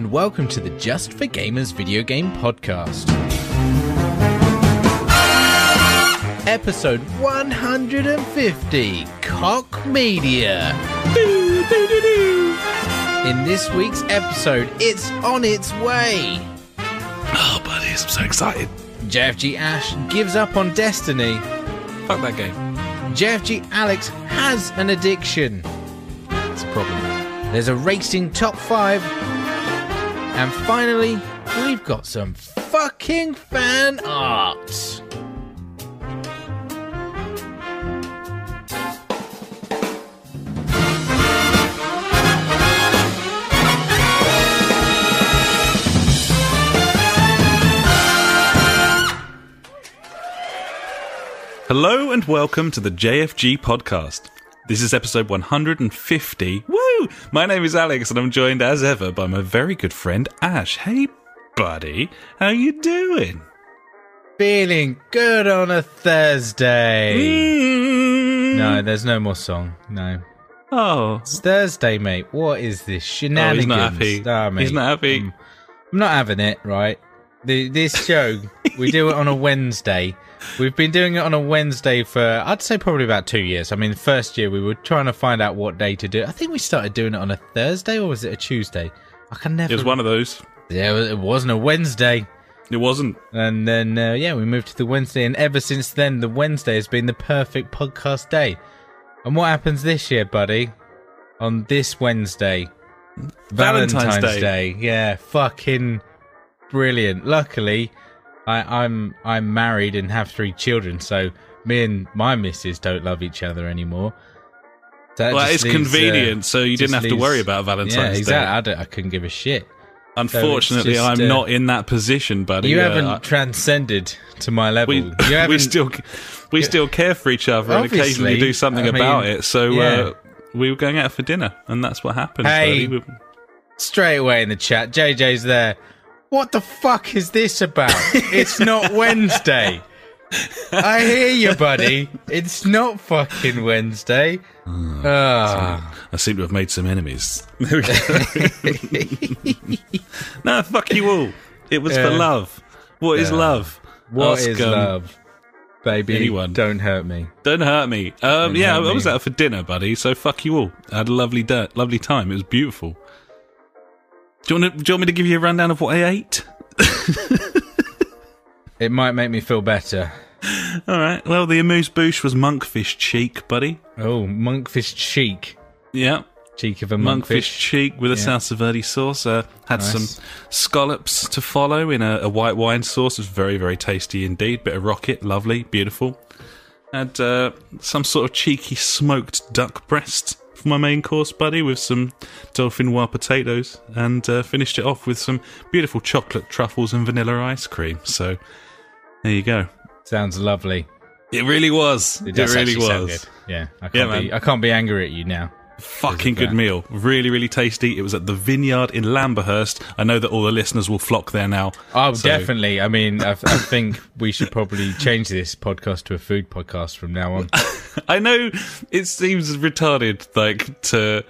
and welcome to the Just for Gamers video game podcast. Episode 150 Cock Media. In this week's episode, it's on its way. Oh, buddy, I'm so excited. JFG Ash gives up on Destiny. Fuck that game. JFG Alex has an addiction. It's a problem. There's a racing top five. And finally, we've got some fucking fan art. Hello and welcome to the JFG podcast. This is episode 150. Woo! My name is Alex and I'm joined as ever by my very good friend Ash. Hey, buddy. How you doing? Feeling good on a Thursday. Mm. No, there's no more song. No. Oh. It's Thursday, mate. What is this? Oh, Shenanigans. he's not happy. Ah, he's not happy. I'm, I'm not having it, right? The, this show, we do it on a Wednesday. We've been doing it on a Wednesday for, I'd say, probably about two years. I mean, the first year we were trying to find out what day to do. I think we started doing it on a Thursday or was it a Tuesday? I can never. It was one of those. Yeah, it wasn't a Wednesday. It wasn't. And then, uh, yeah, we moved to the Wednesday. And ever since then, the Wednesday has been the perfect podcast day. And what happens this year, buddy? On this Wednesday, Valentine's Day. Day. Yeah, fucking brilliant. Luckily, I, I'm I'm married and have three children, so me and my missus don't love each other anymore. That Well, it's leaves, uh, convenient, so you didn't have to worry about Valentine's yeah, Day. exactly. I, don't, I couldn't give a shit. Unfortunately, just, I'm uh, not in that position, buddy. You Uh, haven't transcended to my level. we, we still we still care for each other and occasionally do something I mean, about it. So yeah. uh, we were going out for dinner, and that's what happened. Hey. We- straight away in the chat. JJ's there. What the fuck is this about? It's not Wednesday. I hear you, buddy. It's not fucking Wednesday. Ah, I seem to have made some enemies. There we go. no, fuck you all. It was for Yeah. love. What is Yeah. love? what Ask, is um, love, baby? anyone. Don't hurt me. Don't hurt me. Um, Don't yeah, hurt I was me. out for dinner, buddy. So fuck you all. I had a lovely, day, lovely time. It was beautiful. Do you, want to, do you want me to give you a rundown of what I ate? It might make me feel better. All right. Well, the amuse bouche was monkfish cheek, buddy. Oh, monkfish cheek. Yeah. Cheek of a monkfish monkfish. cheek with a Yeah. salsa verde sauce. Uh, had Nice. some scallops to follow in a, a white wine sauce. It was very, very tasty indeed. Bit of rocket, lovely, beautiful. Had uh, some sort of cheeky smoked duck breast for my main course, buddy, with some dolphin dauphinoise potatoes, and uh, finished it off with some beautiful chocolate truffles and vanilla ice cream. So there you go. Sounds lovely. It really was. It It, really actually sound was. good. Yeah, I can't Yeah, be. man. I can't be angry at you now. Fucking good meal. Really, really tasty. It was at the Vineyard in Lamberhurst. I know that all the listeners will flock there now. Oh, So- definitely. I mean, I, I think we should probably change this podcast to a food podcast from now on. I know it seems retarded, like to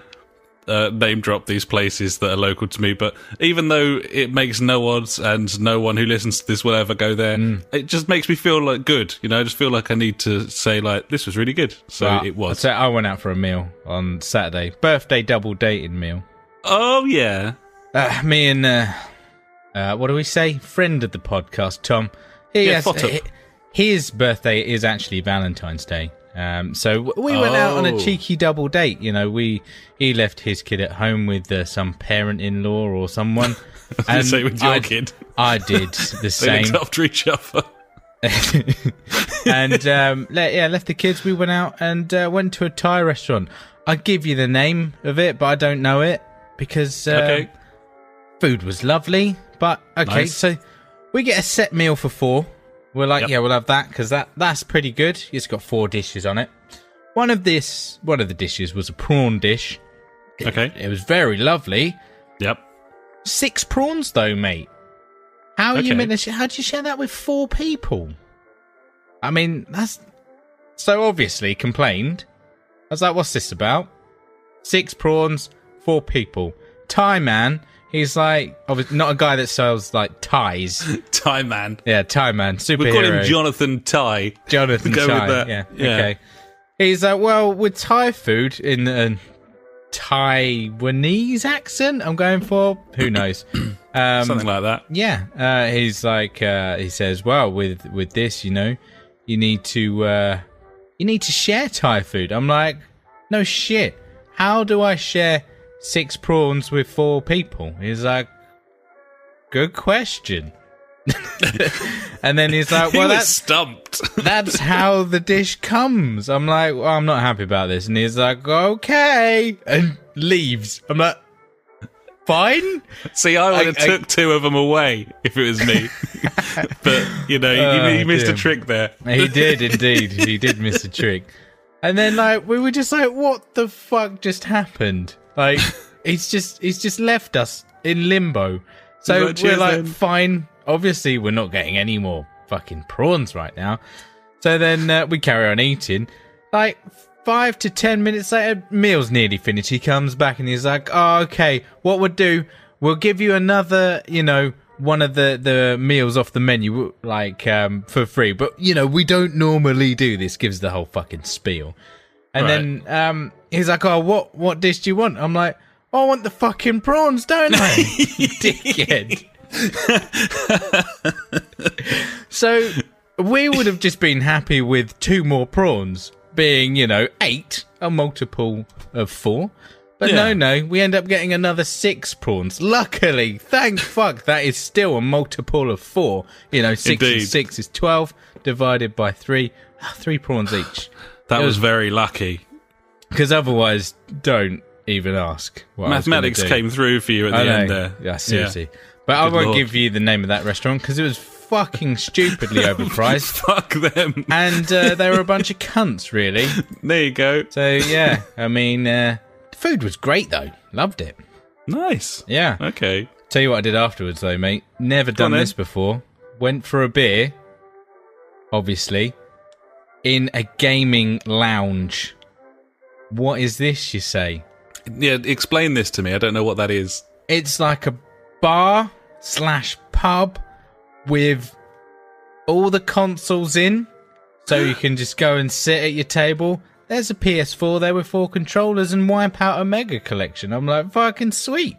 uh, name drop these places that are local to me, but even though it makes no odds and no one who listens to this will ever go there, Mm. it just makes me feel like good. You know, I just feel like I need to say like this was really good. So But it was. I'd I went out for a meal on Saturday, birthday double dating meal. oh yeah. Uh, me and uh, uh, what do we say? Friend of the podcast, Tom. He Yeah, has- his birthday is actually Valentine's Day. Um, so we went out on a Oh. cheeky double date. You know, we he left his kid at home with uh, some parent-in-law or someone. I say with your I- kid. I did the They same. looked after each other. and um, le- yeah, left the kids. We went out and uh, went to a Thai restaurant. I give you the name of it, but I don't know it because uh, Okay. food was lovely. But okay, Nice. so we get a set meal for four. We're like, Yep. yeah, we'll have that because that that's pretty good. It's got four dishes on it. One of this, one of the dishes was a prawn dish. It- Okay. it was very lovely. Yep. Six prawns though, mate. How are you Okay. meant to? How do you share that with four people? I mean, that's so obviously complained. I was like, "What's this about?" Six prawns, four people. Thai man He's like, obviously not a guy that sells like ties. Tie man. Yeah, tie man, superhero. We call him Jonathan Tie. Jonathan Go with Tie. that. Yeah. Yeah. Okay. He's like, well, with Thai food in a Taiwanese accent, I'm going for. Who knows? Um, Something like that. yeah. Uh, he's like, uh, he says, well, with with this, you know, you need to uh, you need to share Thai food. I'm like, no shit. How do I share six prawns with four people? He's like, good question. and then he's like, well, was that's stumped. that's how the dish comes. I'm like, well, I'm not happy about this. And he's like, okay. And leaves. I'm like, fine. See, I would have I- I- took two of them away if it was me. but you know, Oh, you missed dear. a trick there. He did indeed. He did miss a trick. And then like we were just like, what the fuck just happened? Like it's just it's just left us in limbo. So we're like, then." fine. Obviously, we're not getting any more fucking prawns right now. So then uh, we carry on eating. Like five to ten minutes later, meal's nearly finished. He comes back and he's like, "Oh, okay. What we'll do? We'll give you another, you know, one of the the meals off the menu, like um, for free. But you know, we don't normally do this." Gives the whole fucking spiel, and then um, he's like, "Oh, what what dish do you want?" I'm like, "I want the fucking prawns, don't I?" Dickhead. So we would have just been happy with two more prawns, being, you know, eight, a multiple of four. But no, Yeah. no, we end up getting another six prawns. Luckily, thank fuck, that is still a multiple of four. You know, six and six is 12, divided by three. Ah, Three prawns each. That was was- very lucky. Because otherwise, don't even ask. What I was Mathematics came through for you at the know. end there. Yeah, seriously. But I won't lord. give you the name of that restaurant because it was fucking stupidly overpriced. Fuck them. and uh, they were a bunch of cunts, really. There you go. So yeah, I mean, uh, the food was great though. Loved it. Nice. Yeah. Okay. Tell you what I did afterwards though, mate. Never done this before. Went for a beer, obviously, in a gaming lounge. What is this? You say? Yeah, explain this to me. I don't know what that is. It's like a bar slash pub with all the consoles in, so you can just go and sit at your table. There's a PS4 there with four controllers and WipEout Omega Collection. I'm like, fucking sweet.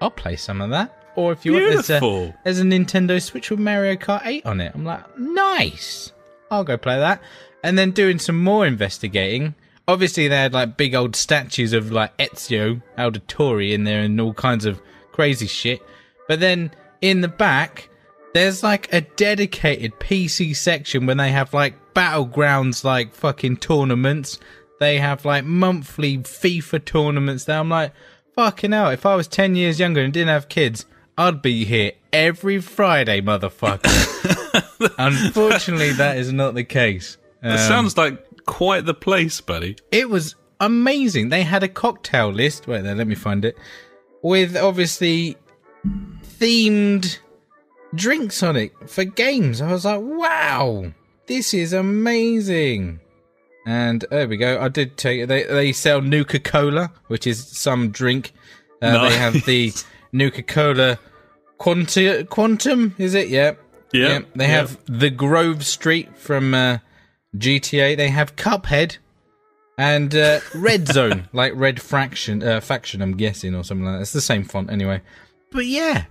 I'll play some of that. Or if you want, there's a, there's a Nintendo Switch with Mario Kart 8 on it. I'm like, nice. I'll go play that. And then doing some more investigating. Obviously, they had like big old statues of like Ezio Auditore in there and all kinds of crazy shit. But then in the back, there's like a dedicated PC section when they have like battlegrounds, like fucking tournaments. They have like monthly FIFA tournaments there. I'm like, fucking hell, if I was 10 years younger and didn't have kids, I'd be here every Friday, motherfucker. Unfortunately, that is not the case. That Um, sounds like quite the place, buddy. it was amazing. They had a cocktail list. Wait there, let me find it. With obviously themed drinks on it for games. I was like, wow, this is amazing. And there we go. I did take they they sell Nuka Cola, which is some drink. Uh, Nice. They have the Nuka Cola Quanti- Quantum, is it? Yeah. Yeah, They yeah. have the Grove Street from uh, GTA. They have Cuphead and uh, Red Zone, like Red Fraction, uh, Faction. I'm guessing or something like that. It's the same font anyway. But yeah,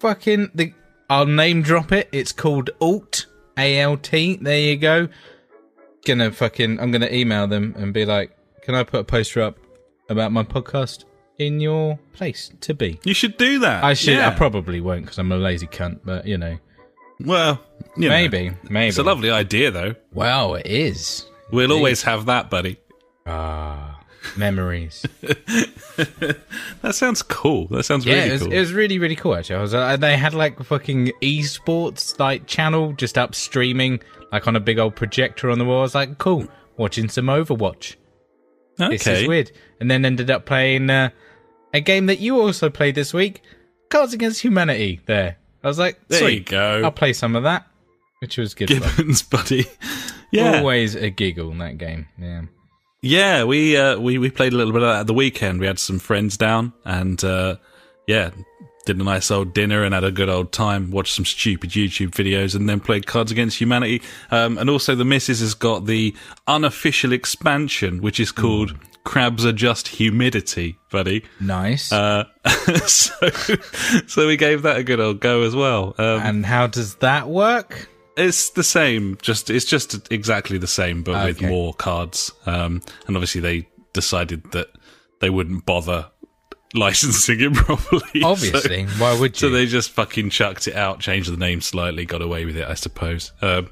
fucking the. I'll name drop it. It's called Alt A L T. There you go. Gonna fucking. I'm gonna email them and be like, "Can I put a poster up about my podcast in your place to be?" You should do that. I should. Yeah. I probably won't because I'm a lazy cunt. But you know, Well, you know. maybe, maybe. It's a lovely idea, though. Wow, it is. We'll always have that, buddy. Ah, memories. That sounds cool. That sounds yeah, really it was, cool. it was really, really cool. Actually, I was. Uh, they had like a fucking esports like channel just up streaming, like on a big old projector on the wall. I was like, cool, watching some Overwatch. Okay. This is weird. And then ended up playing uh, a game that you also played this week, Cards Against Humanity. There, I was like, There you go. I'll play some of that, which was good. fun. Gibbons, buddy. Yeah. Always a giggle in that game. Yeah. Yeah, we uh, we we played a little bit of that at the weekend. We had some friends down, and uh, yeah, did a nice old dinner and had a good old time, watched some stupid YouTube videos, and then played Cards Against Humanity. Um, and also, the missus has got the unofficial expansion, which is called Crabs Adjust Humidity, buddy. Nice. Uh, so, so we gave that a good old go as well. Um, and how does that work? it's the same, just it's just exactly the same, but with more cards. Um, and obviously, they decided that they wouldn't bother licensing it properly. so- Obviously. Why would you? so they just fucking chucked it out, changed the name slightly, got away with it, I suppose. Um,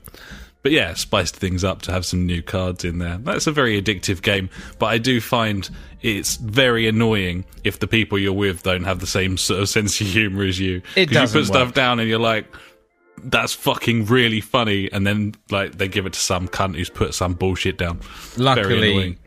but yeah, spiced things up to have some new cards in there. That's a very addictive game, but I do find it's very annoying if the people you're with don't have the same sort of sense of humor as you. It 'Cause you put stuff work. down and you're like, that's fucking really funny, and then like they give it to some cunt who's put some bullshit down. Luckily,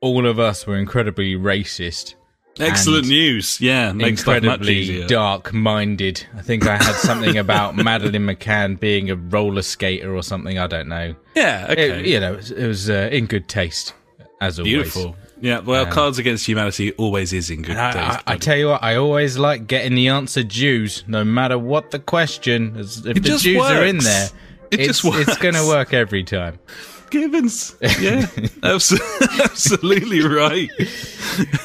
all of us were incredibly racist. Excellent news. Yeah, makes stuff much incredibly easier. dark-minded. I think I had something about Madeleine McCann being a roller skater or something. I don't know. Yeah, okay. It, you know, it was, uh, in good taste as always. Beautiful. Yeah, well, Cards Against Humanity always is in good I, taste. I, I tell you what, I always like getting the answer Jews, no matter what the question. As- If the just Jews are in there, It it's, just it's going to work every time. Givens. Yeah, absolutely right.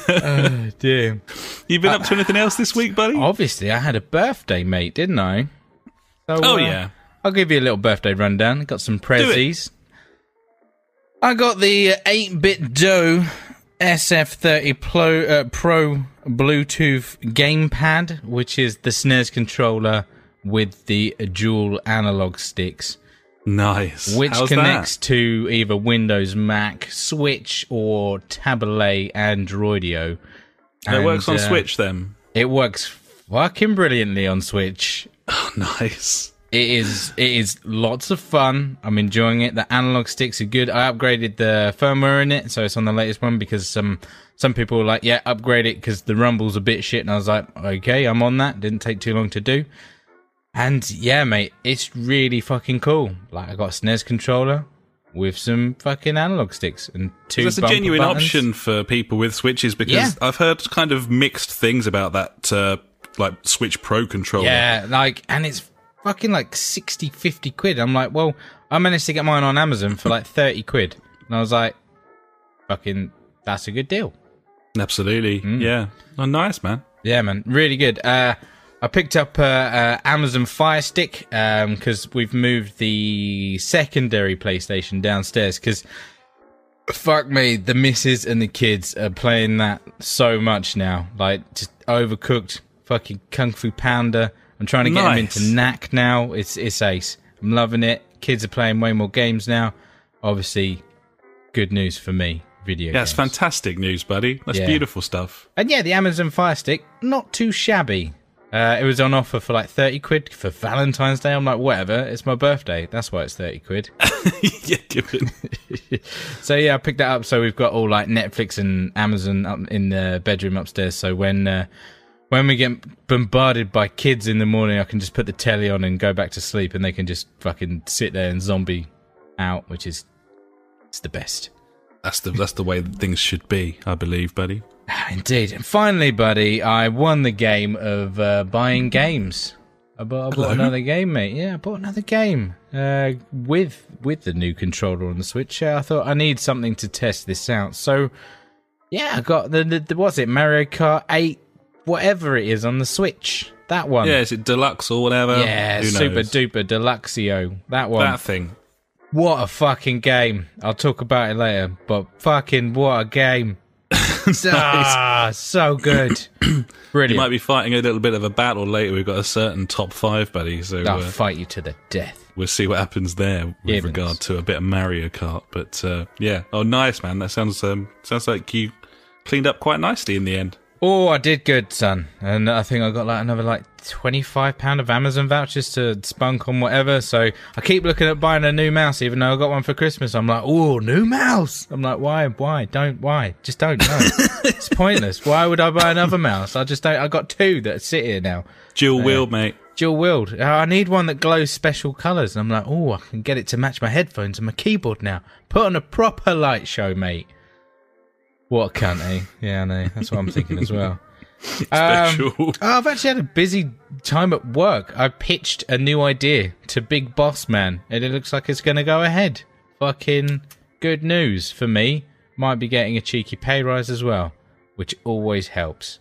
Oh, dear. You been up to anything else this week, buddy? Obviously, I had a birthday, mate, didn't I? So, Oh, uh, yeah. I'll give you a little birthday rundown. Got some prezzies. I got the 8BitDo SF30 Pro, uh, Pro Bluetooth gamepad, which is the SNES controller with the dual analog sticks, Nice. which How's connects to either Windows, Mac, Switch, or Tablet Androidio. That? It works on uh, Switch then. It works fucking brilliantly on Switch. Oh, nice. It is it is lots of fun. I'm enjoying it. The analog sticks are good. I upgraded the firmware in it, so it's on the latest one because some some people were like, "Yeah, upgrade it because the rumble's a bit shit." And I was like, "Okay, I'm on that." Didn't take too long to do. And yeah, mate, it's really fucking cool. Like I got a SNES controller with some fucking analog sticks and two. That's a genuine buttons. option for people with Switches because Yeah. I've heard kind of mixed things about that, uh, like Switch Pro controller. Yeah, like, and it's fucking like 60, 50 quid. I'm like, well, I managed to get mine on Amazon for like 30 quid. And I was like, fucking, that's a good deal. Absolutely. Mm. Yeah. Oh, nice, man. Yeah, man, really good. Uh, I picked up uh, uh, Amazon Fire Stick because we've moved the secondary PlayStation downstairs. Because fuck me, the missus and the kids are playing that so much now. Like just overcooked, fucking Kung Fu Panda. I'm trying to get them into Knack now. It's it's ace. I'm loving it. Kids are playing way more games now. Obviously, good news for me. Video. Yeah, it's games. fantastic news, buddy. That's Yeah. beautiful stuff. And yeah, the Amazon Fire Stick, not too shabby. Uh, it was on offer for like 30 quid for Valentine's Day. I'm like, whatever, it's my birthday. That's why it's 30 quid. yeah, given. so yeah, I picked that up. So we've got all like Netflix and Amazon up in the bedroom upstairs. So when, uh, when we get bombarded by kids in the morning, I can just put the telly on and go back to sleep and they can just fucking sit there and zombie out, which is, it's the best. That's the that's the way that things should be, I believe, buddy. Indeed. And finally, buddy, I won the game of uh, buying games. I bought, I bought another game, mate. Yeah, I bought another game uh, with with the new controller on the Switch. Uh, I thought I need something to test this out. So, yeah, I got the, the, the what's it, Mario Kart Eight, whatever it is on the Switch. That one. Yeah, is it deluxe or whatever? Yeah, super duper deluxeo. That one. That thing. What a fucking game. I'll talk about it later, but fucking what a game. Ah, so good. You might be fighting a little bit of a battle later. We've got a certain top five, buddy. So I'll uh, fight you to the death. we'll see what happens there with Givens. regard to a bit of Mario Kart. But uh, yeah, oh, nice, man. That sounds um, sounds like you cleaned up quite nicely in the end. Oh, I did good, son. And I think I got like another like twenty-five pound of Amazon vouchers to spunk on whatever. So I keep looking at buying a new mouse, even though I got one for Christmas. I'm like, oh, new mouse. I'm like, why? Why? Don't. Why? Just don't. No. it's pointless. Why would I buy another mouse? I just don't. I got two that sit here now. Dual wheel, mate. Dual wheeled. I need one that glows special colours. And I'm like, oh, I can get it to match my headphones and my keyboard now. Put on a proper light show, mate. What a cunt, eh? Yeah, I know. That's what I'm thinking as well. Special. oh, I've actually had a busy time at work. I pitched a new idea to Big Boss Man, and it looks like it's going to go ahead. Fucking good news for me. Might be getting a cheeky pay rise as well, which always helps.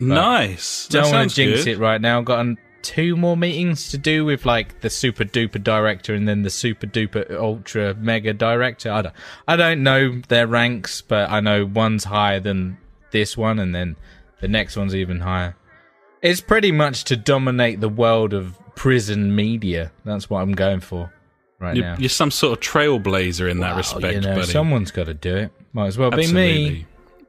nice. Don't want to jinx good. it right now. Got um, two more meetings to do with like the super duper director and then the super duper ultra mega director. I don't, I don't know their ranks, but I know one's higher than this one, and then the next one's even higher. It's pretty much to dominate the world of prison media. That's what I'm going for right You're, now. you're some sort of trailblazer in that respect, you know, buddy. someone's got to do it. Might as well be me. Absolutely.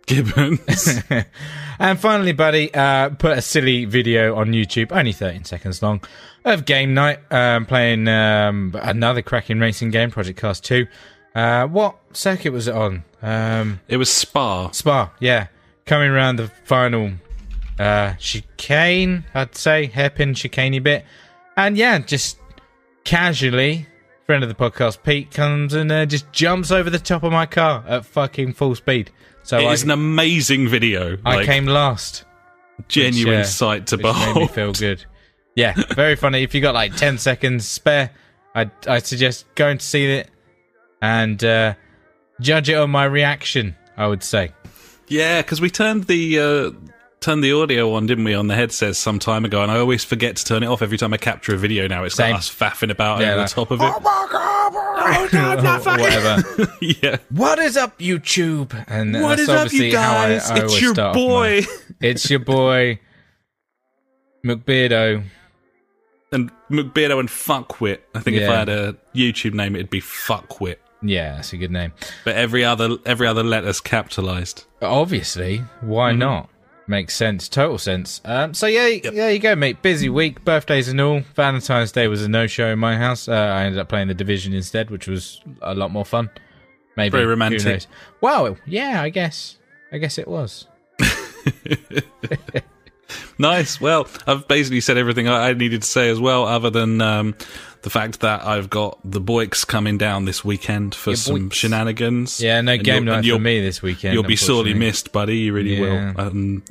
Gibbons. And finally, buddy, uh, put a silly video on YouTube, only 13 seconds long, of game night, um, playing um, another cracking racing game, Project CARS 2. Uh, what circuit was it on? Um, it was Spa. Spa, yeah. Coming around the final uh, chicane, I'd say, hairpin chicaney bit. And yeah, just casually, friend of the podcast, Pete, comes and uh, just jumps over the top of my car at fucking full speed. So It I, is an amazing video. I like, came last. genuine which, uh, sight to which made me behold. feel good. Yeah, very funny. If you got like ten seconds spare, I I suggest going to see it and uh, judge it on my reaction. I would say. Yeah, because we turned the uh, turned the audio on, didn't we, on the headsets some time ago, and I always forget to turn it off every time I capture a video. Now it's Same. got us faffing about Yeah, over like, the top of it. Whatever. yeah. what is up, YouTube? And What that's is up, obviously you how I- guys? I it's your start off my- boy. It's your boy, McBeardo. and McBeardo and Fuckwit. I think if I had a YouTube name, it'd be Fuckwit. Yeah, that's a good name. But every other every other letter's capitalized. Obviously, Mm-hmm. why not? Makes sense, total sense. Um, so yeah, there you go, mate. Busy week, birthdays and all. Valentine's Day was a no-show in my house. Uh, I ended up playing the Division instead, which was a lot more fun. Maybe Very romantic. Wow, yeah, I guess. I guess it was. Nice. Well, I've basically said everything I needed to say as well, other than um, the fact that I've got the Boyks coming down this weekend for Your some shenanigans. Yeah, no And game night for me this weekend. You'll be sorely missed, buddy. You really Yeah. will. Um,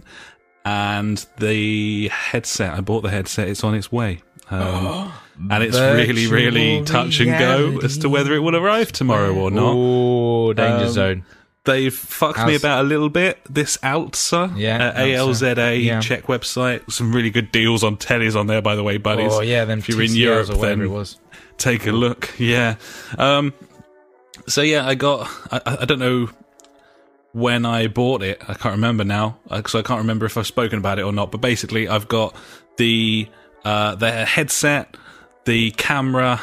and the headset, I bought the headset. It's on its way. Um, and it's really, really touch and go as to whether it will arrive tomorrow or not. Oh, danger Um, zone. They've fucked me about a little bit. This Alza, Yeah, uh, ALZA Yeah. Czech website. Some really good deals on tellies on there, by the way, buddies. Oh yeah, then if you're in TCLs Europe, or whatever then it was. take a look. Yeah. Um, so yeah, I got. I, I don't know when I bought it. I can't remember now because I can't remember if I've spoken about it or not. But basically, I've got the uh, the headset, the camera,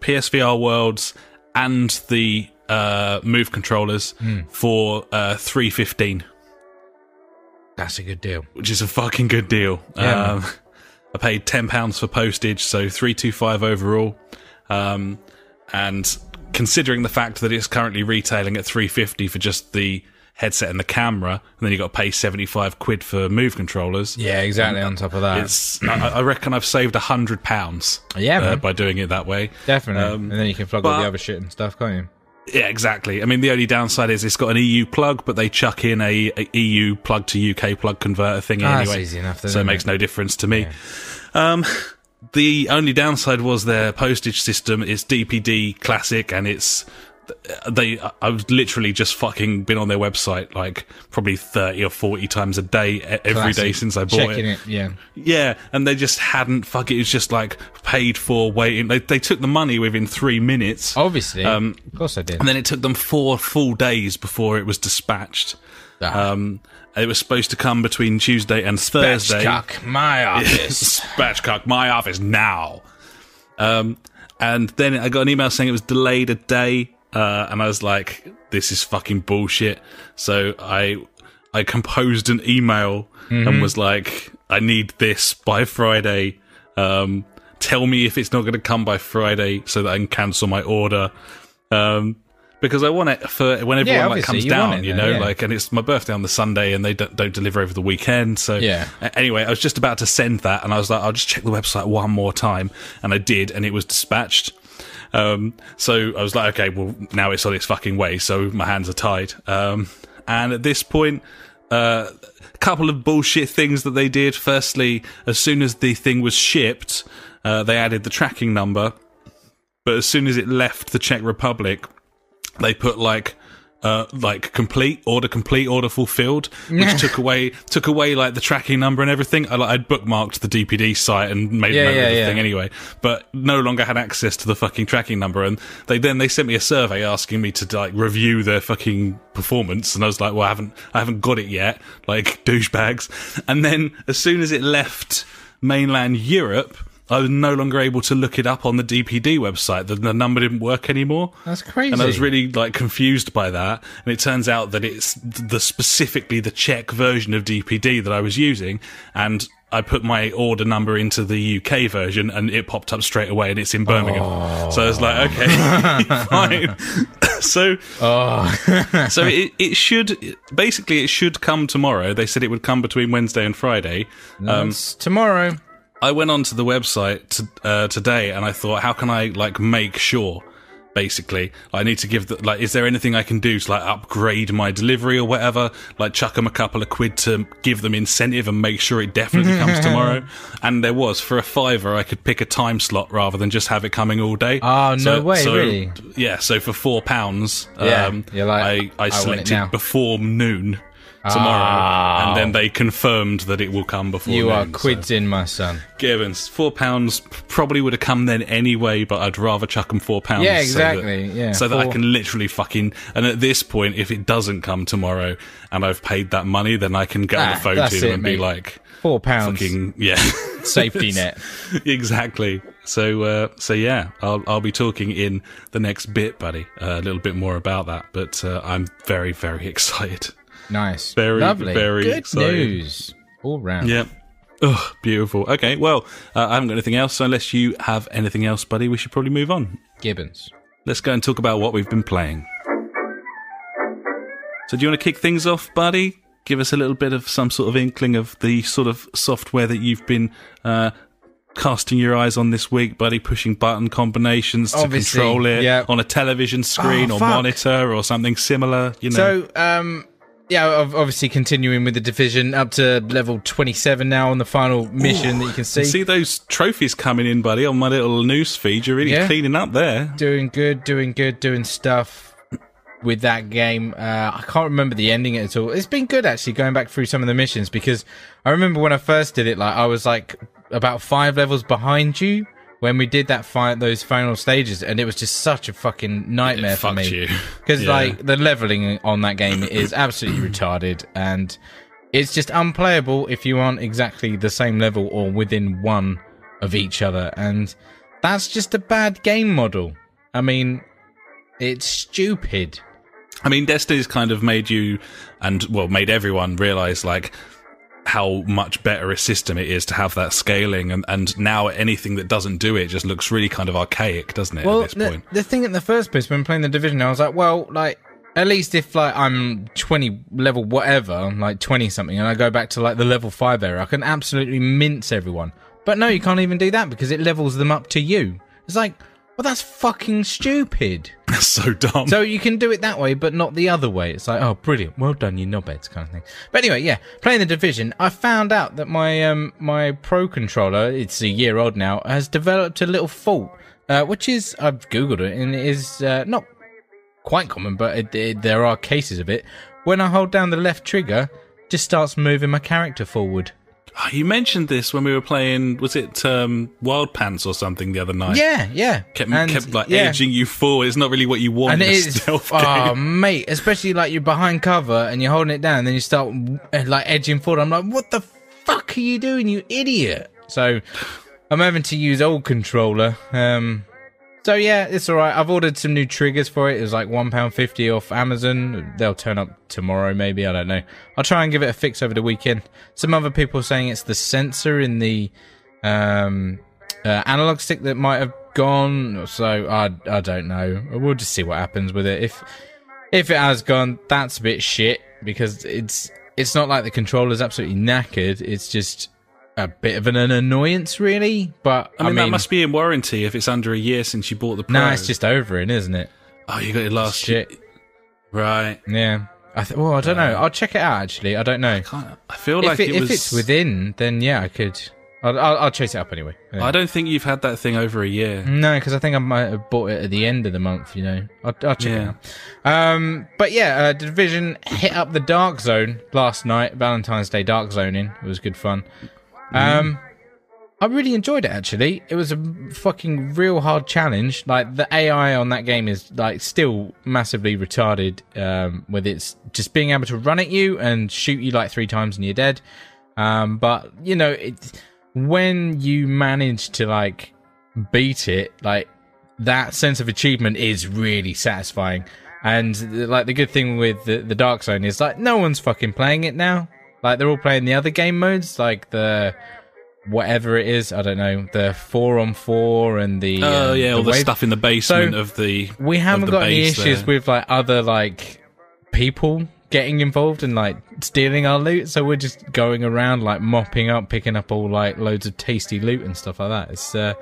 PSVR worlds, and the uh, move controllers Hmm. for uh, three fifteen, That's a good deal. which is a fucking good deal. Yeah, um, I paid ten pounds for postage, so three two five overall. Um, and considering the fact that it's currently retailing at three fifty for just the headset and the camera, and then you got to pay seventy five quid for move controllers. Yeah, exactly. On top of that, It's. I, I reckon I've saved a hundred pounds. Yeah, uh, by doing it that way. definitely. um, and then you can plug all the other shit and stuff, can't you? Yeah, exactly. I mean, the only downside is it's got an EU plug, but they chuck in a, a EU plug to UK plug converter thing Ah, that's anyway. easy enough, so it isn't makes it? no difference to me. Um, the only downside was their postage system is DPD classic, and it's they. I've literally just fucking been on their website like probably thirty or forty times a day every day Classic. since I bought Checking it. it. Yeah. Yeah, and they just hadn't. Fuck it. It was just like paid for waiting. They they took the money within three minutes. Obviously. Um, of course I did. And then it took them four full days before it was dispatched. Ah. Um, it was supposed to come between Tuesday and Thursday. Batchcock, my office. Spatchcock, my office now. Um, and then I got an email saying it was delayed a day, uh, and I was like, "This is fucking bullshit." So I I composed an email and was like, "I need this by Friday. Um, tell me if it's not going to come by Friday so that I can cancel my order." Um, because I want it for when everyone like comes you down, you though, know, yeah. like, and it's my birthday on the Sunday, and they don't, don't deliver over the weekend. So Yeah. Anyway, I was just about to send that, and I was like, I'll just check the website one more time, and I did, and it was dispatched. Um, so I was like, okay, well, now it's on its fucking way, so my hands are tied. Um, and at this point, uh, a couple of bullshit things that they did. Firstly, as soon as the thing was shipped, uh, they added the tracking number, but as soon as it left the Czech Republic, they put like uh, like complete order complete order fulfilled which took away took away like the tracking number and everything. I, like, i'd bookmarked the dpd site and made Yeah, a note yeah, of the yeah. thing anyway but no longer had access to the fucking tracking number. And they then they sent me a survey asking me to like review their fucking performance. And i was like well i haven't i haven't got it yet like douchebags. And then as soon as it left mainland europe I was no longer able to look it up on the DPD website. The, the number didn't work anymore. That's crazy. And I was really like confused by that. And it turns out that it's the specifically the Czech version of DPD that I was using. And I put my order number into the UK version and it popped up straight away and it's in Birmingham. So I was like, okay, fine. so, Oh, so it, it should, basically it should come tomorrow. They said it would come between Wednesday and Friday. Um, it's tomorrow. I went onto the website to, uh, today and I thought, how can I like make sure? Basically, I need to give the like. Is there anything I can do to like upgrade my delivery or whatever? Like chuck them a couple of quid to give them incentive and make sure it definitely comes tomorrow. And there was for a fiver, I could pick a time slot rather than just have it coming all day. Oh, no way, really? Yeah. So for four pounds, Yeah, um, you're like, I I I selected before noon tomorrow, Oh. and then they confirmed that it will come before. You are noon, so- in, my son. Gibbons, four pounds probably would have come then anyway, but I'd rather chuck them four pounds. Yeah, so exactly, that- yeah, so that I can literally fucking. And at this point, if it doesn't come tomorrow and I've paid that money, then I can get on Ah, the phone to it, and be like, Four pounds fucking yeah, safety net. exactly. So, uh, so yeah, I'll I'll be talking in the next bit, buddy, uh, a little bit more about that. But uh, I'm very very excited. Nice, Very, lovely, very good excited. news all round. Yeah. Ugh, beautiful. Okay, well, uh, I haven't got anything else, so unless you have anything else, buddy, we should probably move on. Gibbons. Let's go and talk about what we've been playing. So, do you want to kick things off, buddy? Give us a little bit of some sort of inkling of the sort of software that you've been uh, casting your eyes on this week, buddy. Pushing button combinations to Obviously, control it yeah. on a television screen Oh, or fuck. monitor or something similar. You know, So, um, yeah, obviously continuing with the division up to level 27 now on the final mission that you can see. see those trophies coming in, buddy, on my little news feed. You're really Yeah. cleaning up there. Doing good, doing good, doing stuff with that game. Uh, I can't remember the ending at all. It's been good actually going back through some of the missions because I remember when I first did it, like I was like about five levels behind you when we did that fight, those final stages, and it was just such a fucking nightmare It for me. because Yeah. like the leveling on that game is absolutely retarded and it's just unplayable if you aren't exactly the same level or within one of each other and that's just a bad game model i mean it's stupid I mean, Destiny's kind of made you, and well, made everyone realize like how much better a system it is to have that scaling, and and now anything that doesn't do it just looks really kind of archaic, doesn't it? well at this the, point, the thing in the first place when playing the division i was like well like at least if like i'm 20 level whatever like 20 something and i go back to like the level 5 area i can absolutely mince everyone but no you can't even do that because it levels them up to you it's like well that's fucking stupid that's so dumb. so you can do it that way but not the other way it's like oh brilliant well done you knobheads kind of thing but anyway yeah playing the division i found out that my um my pro controller it's a year old now has developed a little fault uh, which is i've googled it and it is uh, not quite common, but it, it, there are cases of it. When I hold down the left trigger, just starts moving my character forward. Oh, you mentioned this when we were playing. Was it um, Wildlands or something the other night? Yeah, yeah. Kept, And, kept like yeah. edging you forward. It's not really what you want And in it is, oh mate, especially like you're behind cover and you're holding it down, and then you start uh, like edging forward. I'm like, what the fuck are you doing, you idiot? So I'm having to use old controller. Um, so yeah, it's all right. I've ordered some new triggers for it. It was like one pound fifty off Amazon. They'll turn up tomorrow, maybe. I don't know. I'll try and give it a fix over the weekend. Some other people saying it's the sensor in the um, uh, analog stick that might have gone. So I I don't know. We'll just see what happens with it. If if it has gone, that's a bit shit because it's it's not like the controller's absolutely knackered. It's just a bit of an, an annoyance, really. But I mean, that must be in warranty if it's under a year since you bought the Pro. no, it's just over in, isn't it? oh, you got it last Shit. year. Right. Yeah. I th- well, I don't know. I'll check it out. Actually, I don't know. Kinda- I feel If, like it, it, was. if it's within, then yeah, I could. I'll, I'll, I'll chase it up anyway. Yeah. I don't think you've had that thing over a year. No, because I think I might have bought it at the end of the month. You know, I'll, I'll check Yeah. it out. Um, but yeah, uh, Division hit up the Dark Zone last night. Valentine's Day Dark Zoning. It was good fun. Um, I really enjoyed it. Actually, it was a fucking real hard challenge. Like the AI on that game is like still massively retarded. Um, with its just being able to run at you and shoot you like three times and you're dead. Um, but you know, it, when you manage to like beat it, like that sense of achievement is really satisfying. And like the good thing with the, the Dark Zone is like no one's fucking playing it now. Like they're all playing the other game modes, like the whatever it is. I don't know the four on four and the Oh um, yeah, all the wave- stuff in the basement So, of the. we haven't the got any issues there. with like other like people getting involved and like stealing our loot so we're just going around like mopping up picking up all like loads of tasty loot and stuff like that it's uh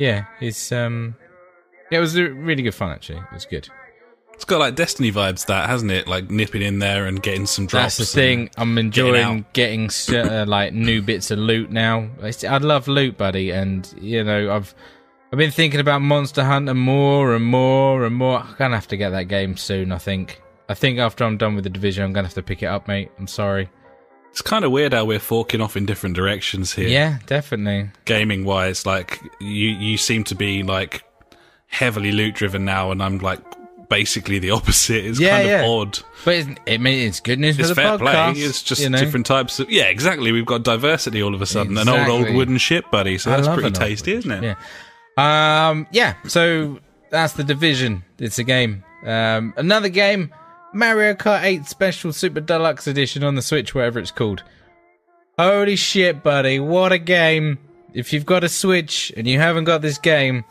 yeah it's um yeah, it was really good fun actually it was good It's got like Destiny vibes, that hasn't it? Like nipping in there and getting some drops. that's the thing i'm enjoying out. getting, uh, like new bits of loot now i love loot buddy and you know i've I've been thinking about Monster Hunter more and more and more. I'm gonna have to get that game soon. I think. I think after I'm done with the division, I'm gonna have to pick it up, mate. I'm sorry. It's kind of weird how we're forking off in different directions here, Yeah, definitely. gaming wise. Like you, you seem to be like heavily loot driven now, and I'm like basically the opposite. It's Yeah, kind yeah. of odd. But it's, it mean, it's good news It's for the fair play. podcast. It's just you know? different types of yeah, exactly. We've got diversity all of a sudden. An old old wooden ship, buddy. So I that's pretty tasty, isn't it? Yeah. Um. Yeah. So that's the division. It's a game. Um. Another game. Mario Kart 8 Special Super Deluxe Edition on the Switch, whatever it's called. Holy shit, buddy! What a game! If you've got a Switch and you haven't got this game,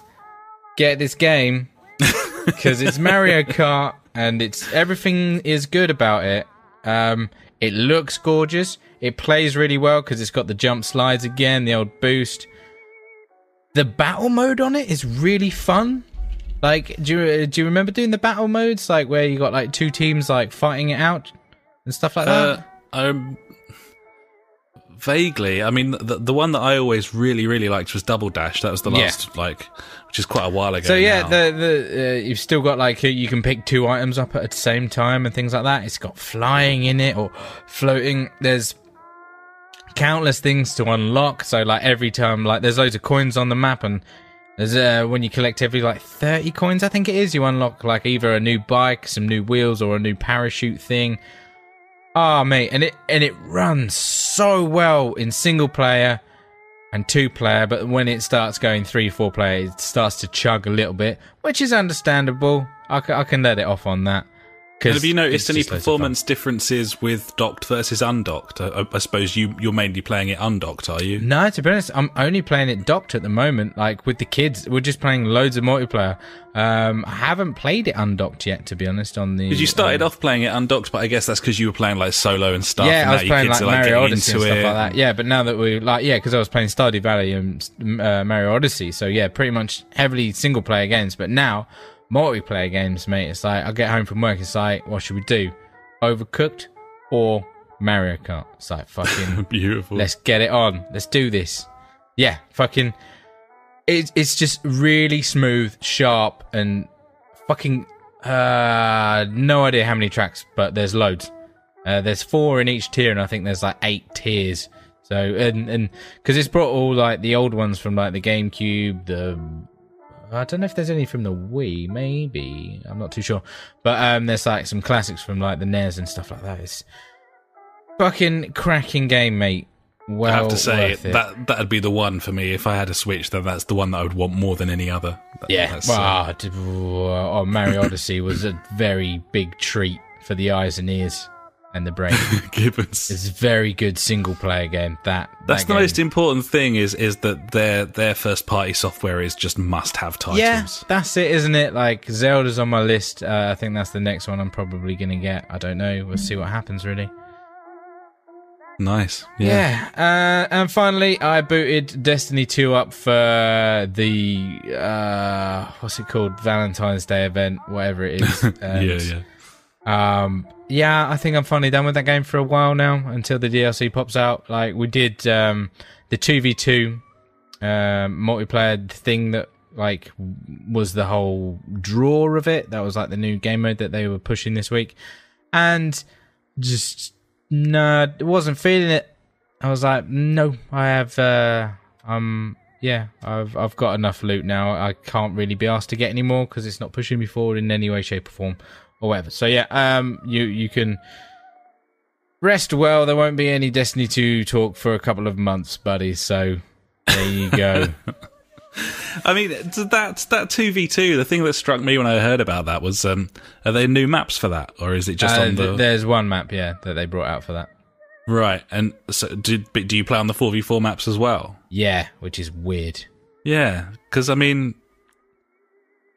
get this game because it's Mario Kart and it's everything is good about it. Um, it looks gorgeous. It plays really well because it's got the jump slides again, the old boost. The battle mode on it is really fun. Like, do you do you remember doing the battle modes like where you got like two teams like fighting it out and stuff like Uh, that? um, vaguely. I mean, the the one that I always really really liked was Double Dash. That was the Yeah. last like, which is quite a while ago. So yeah, now. the the uh, you've still got like you can pick two items up at the same time and things like that. It's got flying in it or floating. There's countless things to unlock. So like every time, like there's loads of coins on the map, and there's uh, when you collect every like thirty coins, I think it is, you unlock like either a new bike, some new wheels, or a new parachute thing. Ah, mate, and it and it runs so well in single player and two player, but when it starts going three, four player, it starts to chug a little bit, which is understandable. I can, I can let it off on that. And have you noticed any just loads of fun. performance differences with docked versus undocked? I, I suppose you you're mainly playing it undocked, are you? No, to be honest, I'm only playing it docked at the moment. Like with the kids, we're just playing loads of multiplayer. Um, I haven't played it undocked yet, to be honest. On the Because you started um, off playing it undocked, but I guess that's because you were playing like solo and stuff. yeah, and I was playing like like Mario Odyssey and stuff it. like that. Yeah, but now that we like, yeah, because I was playing Stardew Valley and uh, Mario Odyssey, so yeah, pretty much heavily single player games. But now multiplayer games, mate. It's like I get home from work, it's like, what should we do? Overcooked or Mario Kart? It's like fucking. Beautiful. Let's get it on. Let's do this. Yeah, fucking. It's it's just really smooth, sharp, and fucking. Uh, no idea how many tracks, but there's loads. Uh, there's four in each tier, and I think there's like eight tiers. So and and because it's brought all like the old ones from like the GameCube, the I don't know if there's any from the Wii, maybe I'm not too sure, but um, there's like some classics from like the NES and stuff like that. It's fucking cracking game, mate. Well, I have to say it. that that'd be the one for me if I had a Switch. Then that's the one that I would want more than any other. That- yeah. Well, uh, ah, oh, Mario Odyssey was a very big treat for the eyes and ears and the brain. Gibbons. it's a very good single player game. That That's that the game. most important thing is is that their their first party software is just must have titles. Yeah, that's it, isn't it? Like Zelda's on my list. Uh, I think that's the next one I'm probably gonna get. I don't know. We'll see what happens. Really. Nice. Yeah. Yeah. Uh, and finally, I booted Destiny 2 up for the uh, what's it called? Valentine's Day event, whatever it is. Yeah, yeah. Um, yeah, I think I'm finally done with that game for a while now until the DLC pops out. Like we did um, the two v two um, multiplayer thing that like was the whole draw of it. That was like the new game mode that they were pushing this week, and just no, wasn't feeling it. I was like, no, I have, uh, um, yeah, I've I've got enough loot now. I can't really be asked to get any more because it's not pushing me forward in any way, shape, or form, or whatever. So yeah, um, you you can rest well. There won't be any Destiny two talk for a couple of months, buddy. So there you go. I mean, that that two v two. The thing that struck me when I heard about that was, um, are there new maps for that, or is it just Uh, on the there's one map, yeah, that they brought out for that. right? And so, do do you play on the four v four maps as well? Yeah, which is weird. Yeah, because I mean,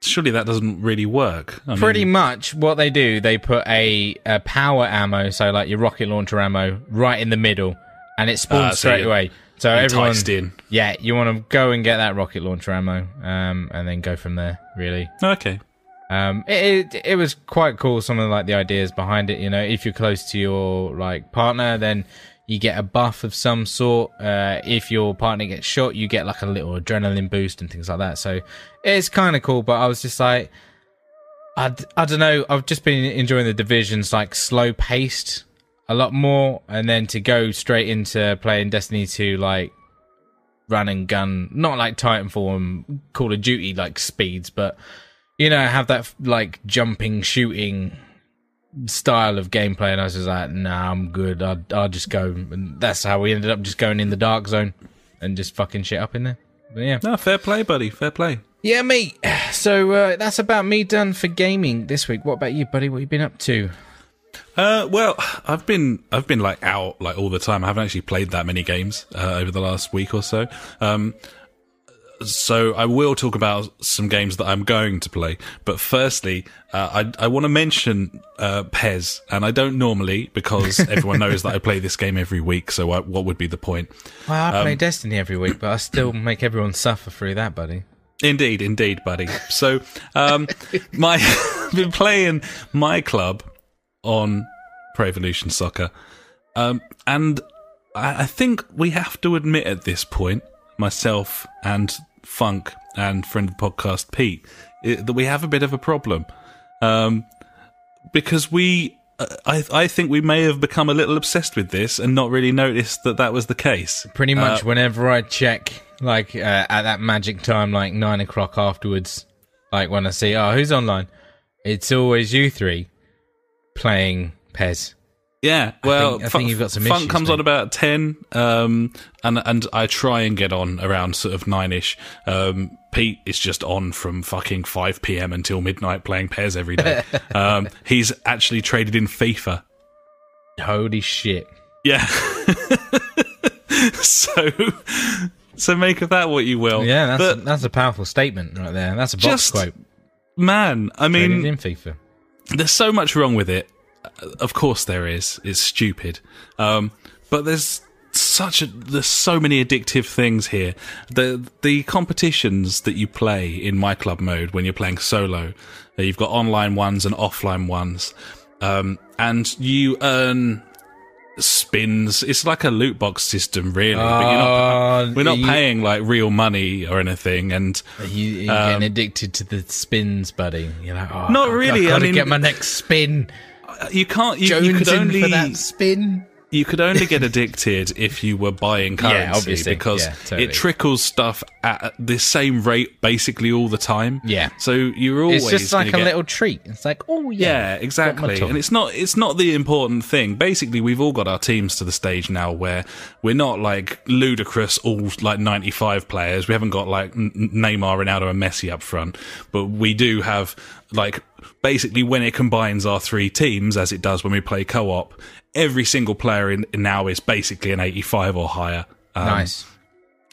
surely that doesn't really work. I Pretty mean, much what they do, they put a, a power ammo, so like your rocket launcher ammo, right in the middle, and it spawns Ah, so straight you're away. So everyone, enticed in. yeah, you want to go and get that rocket launcher ammo, um, and then go from there. Really, Okay. um, it, it it was quite cool. Some of like the ideas behind it. You know, if you're close to your like partner, then you get a buff of some sort. Uh, if your partner gets shot, you get like a little adrenaline boost and things like that. So it's kind of cool. But I was just like, I, I don't know. I've just been enjoying the divisions like slow paced a lot more, and then to go straight into playing Destiny 2 like run and gun, not like Titanfall and Call of Duty like speeds, but you know, have that like jumping, shooting style of gameplay. And I was just like, nah, I'm good. I'll, I'll just go. And that's how we ended up just going in the dark zone and just fucking shit up in there. But yeah. No, fair play, buddy. Fair play. Yeah, mate. So uh, that's about me done for gaming this week. What about you, buddy? What you been up to? Uh, well, I've been I've been like out like all the time. I haven't actually played that many games uh, over the last week or so. Um, so I will talk about some games that I'm going to play. But firstly, uh, I I want to mention uh, Pez, and I don't normally because everyone knows that I play this game every week. So I, what would be the point? Well, I play Destiny every week, but I still make everyone suffer through that, buddy. Indeed, indeed, buddy. So, um, my I've been playing my club on Pro Evolution Soccer, um, and I, I think we have to admit at this point, myself and Funk and friend of the podcast Pete, i that we have a bit of a problem, um, because we. uh, I, I think we may have become a little obsessed with this and not really noticed that that was the case. Pretty much whenever I check, like uh, at that magic time, like nine o'clock afterwards, like when I see, oh, who's online? It's always you three playing Pez. Yeah, well, think- I think you've got some Fun issues, comes mate. on about ten, um, and and I try and get on around sort of nine ish. Um, Pete is just on from fucking five p.m. until midnight playing Pez every day. um, he's actually traded in FIFA. Holy shit! Yeah, so so make of that what you will. Yeah, that's but a, that's a powerful statement right there. That's a box Just quote. man, I Traded mean, in FIFA. there's so much wrong with it. Uh, Of course there is. It's stupid. Um, but there's such a there's so many addictive things here. The the competitions that you play in my club mode when you're playing solo, uh, you've got online ones and offline ones. Um, and you earn spins. It's like a loot box system, really. but you're not, Oh, we're not you- paying like real money or anything. And you, are Um, getting addicted to the spins, buddy? You're like, oh, Not I- really, I I gotta mean- get my next spin. You can't. You, you could only for that spin. you could only get addicted if you were buying currency obviously. because Yeah, totally. it trickles stuff at the same rate basically all the time. Yeah. So you're always It's just like a get- little treat. It's like, oh yeah, yeah, exactly. And it's not it's not the important thing. Basically, we've all got our teams to the stage now where we're not like ludicrous all like 95 players. We haven't got like Neymar, Ronaldo and Messi up front, but we do have like basically when it combines our three teams as it does when we play co-op, every single player in now is basically an 85 or higher. Um, nice.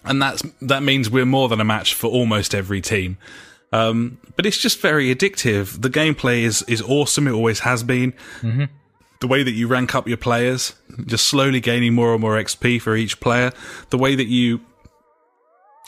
and that's that means we're more than a match for almost every team. Um, but it's just very addictive. The gameplay is is awesome. It always has been. Mm-hmm. The way that you rank up your players, just slowly gaining more and more XP for each player. The way that you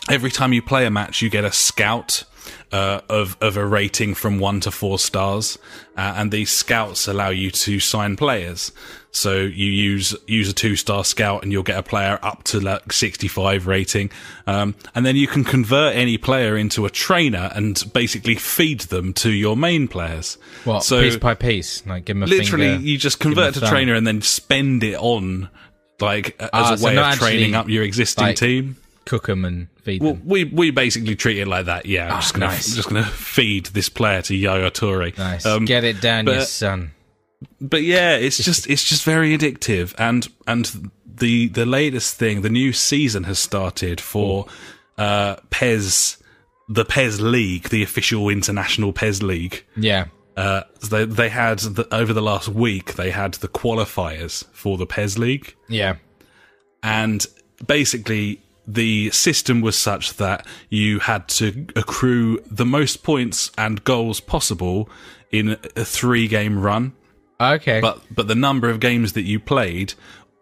every time you play a match, you get a scout. Uh, of of a rating from one to four stars, uh, and these scouts allow you to sign players. So you use use a two star scout, and you'll get a player up to like sixty five rating, um, and then you can convert any player into a trainer and basically feed them to your main players. What So- piece by piece? Like give a Literally, finger, you just him a convert to trainer and then spend it on like a- as a so way of training actually, up your existing like, team. Cook them and feed Well, them. we we basically treat it like that. Yeah, I'm Ah, just gonna nice. just gonna feed this player to Yaya Toure. Nice. Um, Get it down, your son. but yeah, it's just it's just very addictive, and and the the latest thing, the new season has started for uh, Pez, the Pez League, the official international Pez League. Yeah. Uh, they they had the, over the last week they had the qualifiers for the Pez League, Yeah. and basically the system was such that you had to accrue the most points and goals possible in a three game run Okay. but but the number of games that you played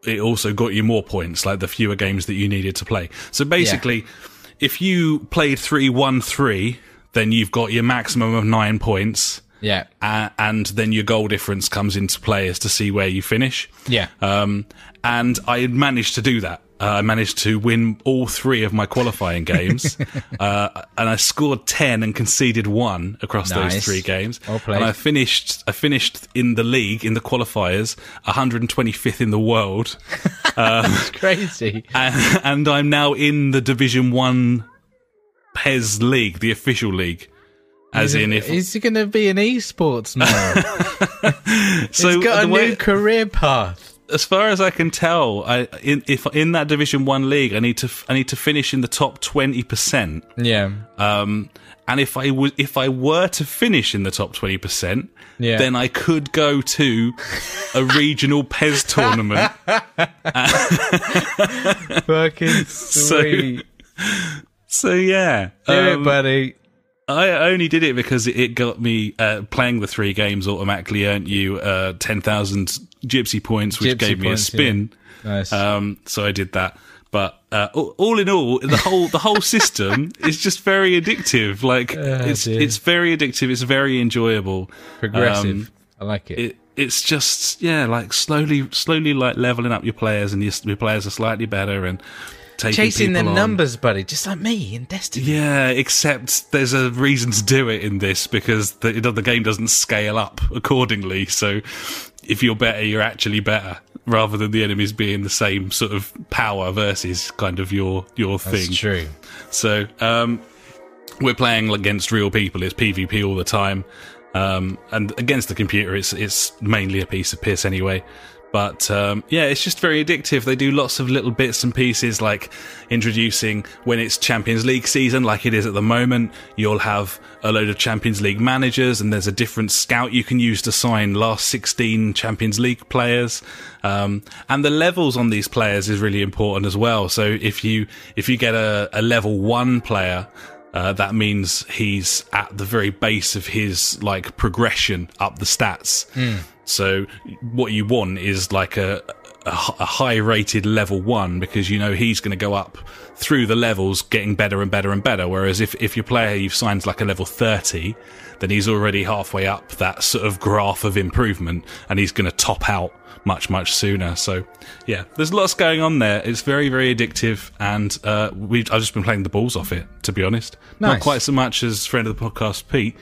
it also got you more points like the fewer games that you needed to play so basically if you played 3-1-3 then you've got your maximum of 9 points yeah. uh, and then your goal difference comes into play as to see where you finish Yeah. um, and I had managed to do that. Uh, I managed to win all three of my qualifying games, uh, and I scored ten and conceded one across Nice. those three games. Well and I finished. I finished in the league in the qualifiers, 125th in the world, It's crazy. and, and I'm now in the Division One Pez League, the official league. As in, if Is he going to be an esports man? so, He's got a way- new career path. As far as I can tell, I in if in that Division One league, I need to I need to finish in the top twenty percent. Yeah. Um, and if I was if I were to finish in the top twenty percent, Yeah. then I could go to a regional Pez tournament. Fucking sweet. So yeah, Do um, it, buddy. I only did it because it- got me uh, playing the three games automatically earned you uh, ten thousand gypsy points, which Gypsy gave me a spin. Nice. Um, so I did that. But uh, all in all, the whole the whole system is just very addictive. Like it's dear. it's very addictive. It's very enjoyable. Progressive. um, I like it. It it's just yeah, like slowly slowly like leveling up your players, and your, your players are slightly better and taking Chasing them on. numbers, buddy, just like me in Destiny. Yeah, except there's a reason to do it in this because the, the game doesn't scale up accordingly. So if you're better, you're actually better, rather than the enemies being the same sort of power versus kind of your your That's thing. true. So um, we're playing against real people. It's PvP all the time, um, and against the computer, it's it's mainly a piece of piss anyway. But um, yeah, it's just very addictive. They do lots of little bits and pieces, like introducing when it's Champions League season, like it is at the moment. You'll have a load of Champions League managers, and there's a different scout you can use to sign last 16 Champions League players. Um, and the levels on these players is really important as well. So if you if you get a, a level one player, uh, that means he's at the very base of his like progression up the stats. So what you want is like a a, a high rated level one because you know he's going to go up through the levels, getting better and better and better. Whereas if if your player you've signed like a level thirty, then he's already halfway up that sort of graph of improvement, and he's going to top out much much sooner. So yeah, there's lots going on there. It's very very addictive, and uh, we I've just been playing the balls off it to be honest. Not quite so much as friend of the podcast Pete,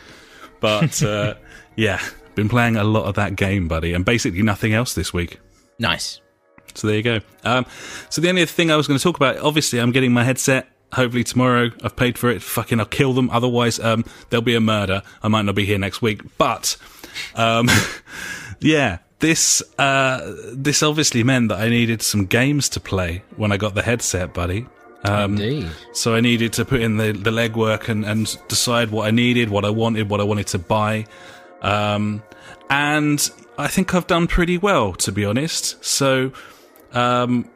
but uh, yeah, been playing a lot of that game, buddy, and basically nothing else this week. Nice. So there you go. Um, so the only other thing I was going to talk about, obviously, I'm getting my headset. Hopefully tomorrow. I've paid for it. Fucking, I'll kill them. Otherwise, um, there'll be a murder. I might not be here next week. But, um, yeah, this uh, this obviously meant that I needed some games to play when I got the headset, buddy. Um, Indeed. so I needed to put in the, the legwork and, and decide what I needed, what I wanted, what I wanted to buy. Um, and I think I've done pretty well, to be honest. So um,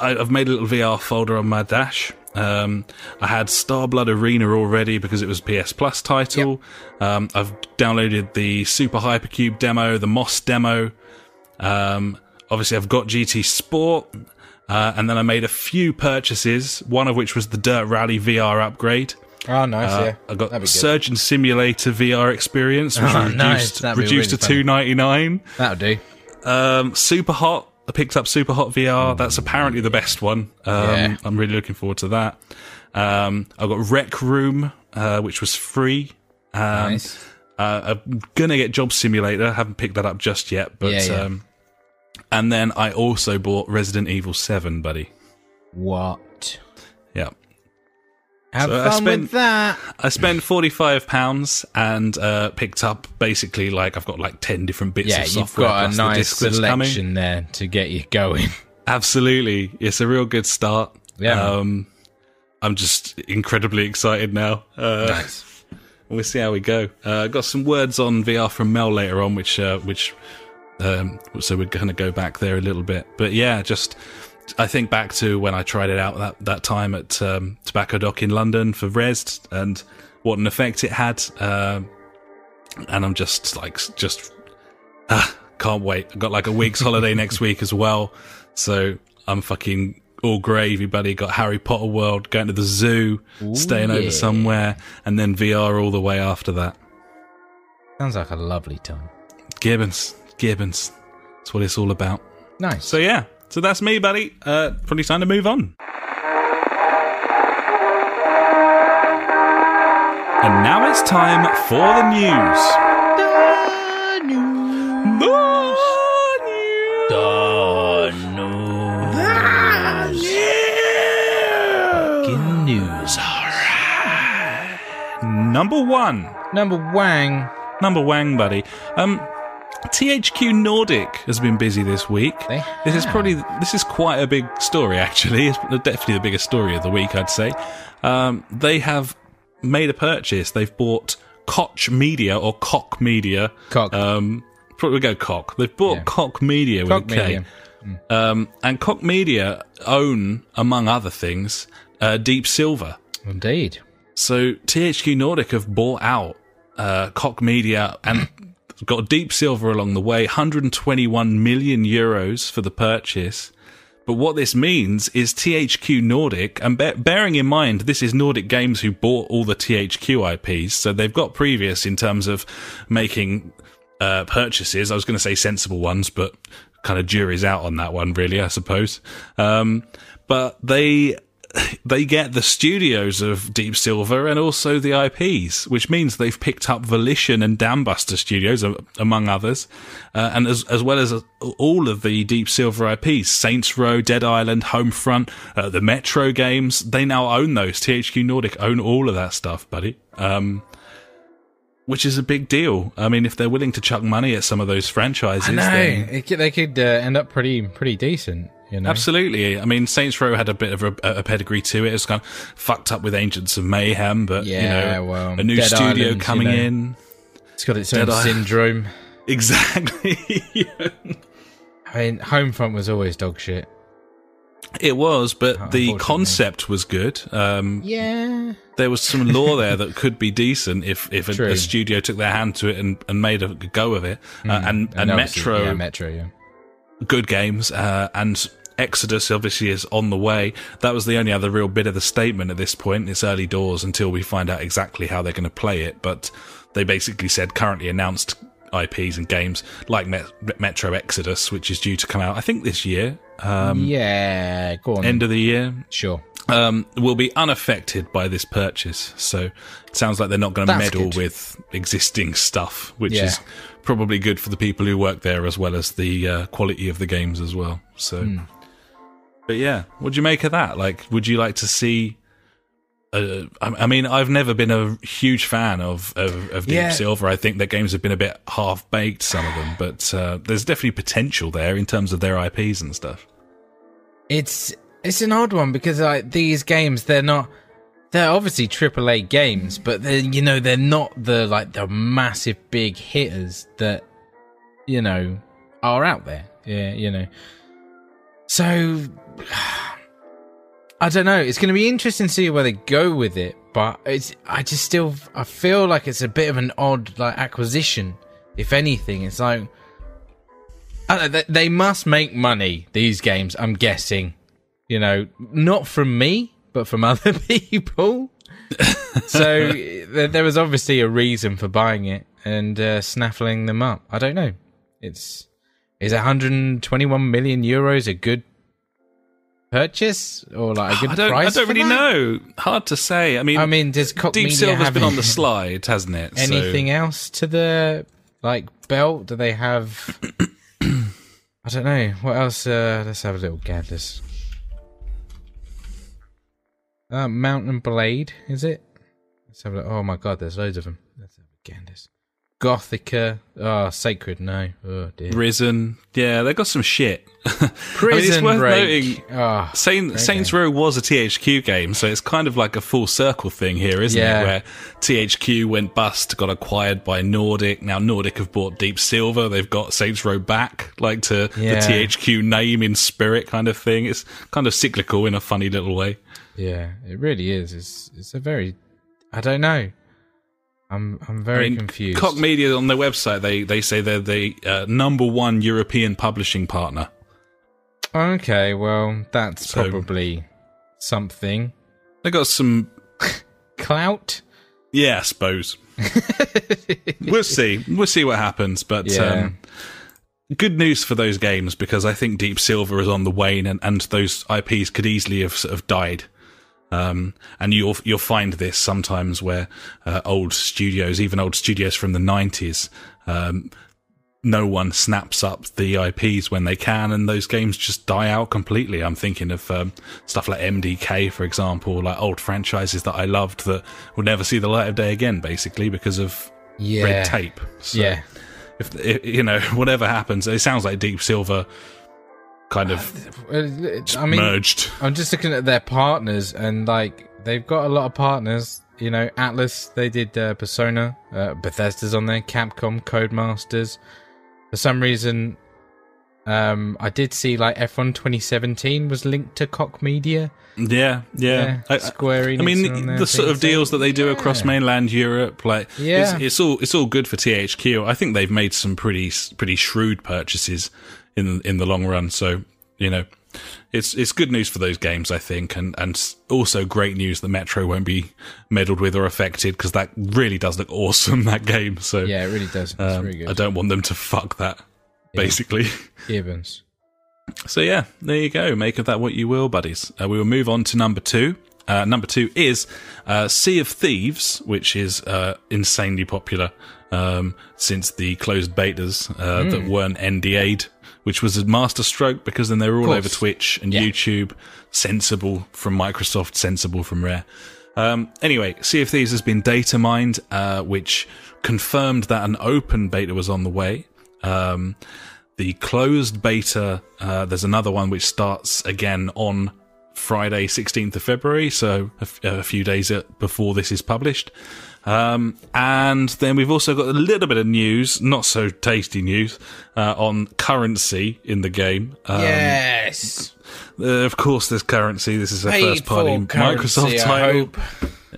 I, I've made a little VR folder on my dash. Um, I had Starblood Arena already because it was a PS Plus title. Um, I've downloaded the Super Hypercube demo, the Moss demo. Um, obviously, I've got GT Sport. Uh, and then I made a few purchases, one of which was the Dirt Rally VR upgrade. Oh, nice. Uh, yeah, I got. Surgeon Simulator VR experience, which Oh, nice. reduced, be reduced really to two ninety nine. That'll do. Um, Super Hot. I picked up Super Hot VR. That's apparently the best one. Um, Yeah. I'm really looking forward to that. Um, I got Rec Room, uh, which was free. Um, nice. uh, I'm gonna get Job Simulator. I Haven't picked that up just yet, but Yeah, yeah. um, and then I also bought Resident Evil Seven, buddy. What? Yeah, Have So I spent- with that. I spent forty five pounds and uh, picked up basically like I've got like ten different bits Yeah, of you've software. got a the nice coming. selection there to get you going. Absolutely, it's a real good start. Yeah, um, I'm just incredibly excited now. Uh, nice. We'll see how we go. Uh, got some words on VR from Mel later on, which uh, which um, so we're going to go back there a little bit. But yeah, just I think back to when I tried it out that that time at um, Tobacco Dock in London for Rezzed and what an effect it had. Um and I'm just like just ah, can't wait. I've got like a week's holiday next week as well, so I'm fucking all gravy, buddy. Got Harry Potter World, going to the zoo, staying yeah. over somewhere, and then VR all the way after that. Sounds like a lovely time. Gibbons, Gibbons. That's what it's all about. Nice. So yeah, so that's me, buddy. Uh, probably time to move on. And now it's time for the news. The news. Fucking news. Number one. Number Wang. Number Wang, buddy. Um, THQ Nordic has been busy this week. This is probably this is quite a big story. Actually, it's definitely the biggest story of the week. I'd say. Um, they have made a purchase. They've bought Koch Media or Cock Media. Cock. Um, probably go Cock. They've bought Yeah. Cock Media with Cock a K. Media. Um, and Cock Media own, among other things, uh, Deep Silver. Indeed. So THQ Nordic have bought out uh, Cock Media and got Deep Silver along the way, 121 million euros for the purchase. But what this means is THQ Nordic, and be- bearing in mind this is Nordic Games who bought all the THQ IPs, so they've got previous in terms of making uh, purchases. I was going to say sensible ones, but kind of jury's out on that one, really, I suppose. Um, but they they get the studios of Deep Silver and also the IPs, which means they've picked up Volition and Dambuster Studios, among others, uh, and as as well as uh, all of the Deep Silver IPs, Saints Row, Dead Island, Homefront, uh, the Metro games. They now own those. THQ Nordic own all of that stuff, buddy. Um, which is a big deal. I mean, if they're willing to chuck money at some of those franchises, I know. then It could, they could uh, end up pretty pretty decent. You know. Absolutely. I mean, Saints Row had a bit of a, a pedigree to it. It was kind of fucked up with Agents of Mayhem, but Yeah, you know, well, a new Dead studio Island, you coming know. in. It's got its own Dead Eye- syndrome. Exactly. I mean, Homefront was always dog shit. it was, but the concept was good. Um, Yeah. there was some lore there that could be decent if if a, a studio took their hand to it and, and made a go of it. Uh, and and, obviously- Metro, Yeah, Metro. Yeah. good games, uh, and Exodus obviously is on the way. That was the only other real bit of the statement at this point. It's early doors until we find out exactly how they're going to play it, but they basically said currently announced IPs and games like Met- Metro Exodus, which is due to come out, I think, this year, um, yeah. Go on. end of the year, sure. um, will be unaffected by this purchase. So it sounds like they're not going to meddle good. with existing stuff, which Yeah. is probably good for the people who work there as well as the uh, quality of the games as well. So, Hmm. But yeah, what do you make of that? Like, would you like to see? Uh, I I mean, I've never been a huge fan of of, of Deep Yeah. Silver. I think their games have been a bit half baked, some of them, but uh, there's definitely potential there in terms of their IPs and stuff. It's it's an odd one because like these games, they're not. They're obviously AAA games, but they you know they're not the like the massive big hitters that you know are out there. Yeah, you know. So I don't know. It's going to be interesting to see where they go with it, but it's I just still I feel like it's a bit of an odd like acquisition. If anything, it's like I don't know, they, they must make money. These games, I'm guessing, you know, not from me, but from other people. so there, there was obviously a reason for buying it and uh, snaffling them up. I don't know. It's is 121 million euros a good purchase or like a good I don't, price? I don't really that? know. Hard to say. I mean, I mean, does Cock Deep Media Silver's have been on the slide, hasn't it? So- anything else to the like belt? Do they have? I don't know. What else? Uh, let's have a little gathers. Uh, Mount & Blade, is it? Let's have a look. Oh my god, there's loads of them. Let's have a gathers. Gothica. Oh, Sacred. No. Oh dear. Risen. Yeah, they got some shit. Prison it's worth Break. noting- Oh, Saint, great Saints. Row was a THQ game, so it's kind of like a full circle thing here, isn't Yeah. it? Where THQ went bust, got acquired by Nordic. Now Nordic have bought Deep Silver. They've got Saints Row back, like to Yeah. the THQ name in spirit kind of thing. It's kind of cyclical in a funny little way. Yeah, it really is. It's it's a very. I don't know. I'm I'm very I mean, confused. Cock Media on their website, they, they say they're the uh, number one European publishing partner. Okay, well, that's So- probably something. They got some Clout? Yeah, I suppose. we'll see. We'll see what happens. But Yeah. um, good news for those games because I think Deep Silver is on the wane, and, and those IPs could easily have sort of died. Um, and you'll you'll find this sometimes where uh, old studios, even old studios from the nineties, um, no one snaps up the IPs when they can, and those games just die out completely. I'm thinking of um, stuff like MDK, for example, like old franchises that I loved that will never see the light of day again, basically because of Yeah. red tape. So Yeah. if, if you know whatever happens, it sounds like Deep Silver kind of I mean, merged. I'm just looking at their partners, and like they've got a lot of partners. You know, Atlus, they did uh, Persona. Uh, Bethesda's on there. Capcom, Codemasters. For some reason, um, I did see like F1 2017 was linked to Cock Media. Yeah, yeah. I- I- Square Enix. I mean, on the, sort of deals that they do across mainland Europe, like Yeah. it's, it's all it's all good for THQ. I think they've made some pretty pretty shrewd purchases in in the long run. So you know, it's it's good news for those games, I think, and and also great news that Metro won't be meddled with or affected because that really does look awesome that game. So Yeah, it really does. It's um, good. I don't want them to fuck that. Basically. Gibbons. So yeah, there you go. Make of that what you will, buddies. Uh, we will move on to number two. Uh, number two is uh, Sea of Thieves, which is uh, insanely popular um, since the closed betas uh, that weren't NDA'd, which was a masterstroke because then they were all over Twitch and Yeah. YouTube. Sensible from Microsoft, sensible from Rare. Um, anyway, Sea of Thieves has been data mined, uh, which confirmed that an open beta was on the way. Um, the closed beta, uh, there's another one which starts again on Friday, 16th of February, so a, f- a few days before this is published. Um, and then we've also got a little bit of news, not so tasty news, uh, on currency in the game. Um, yes. uh, of course, there's currency. This is a first party Microsoft title.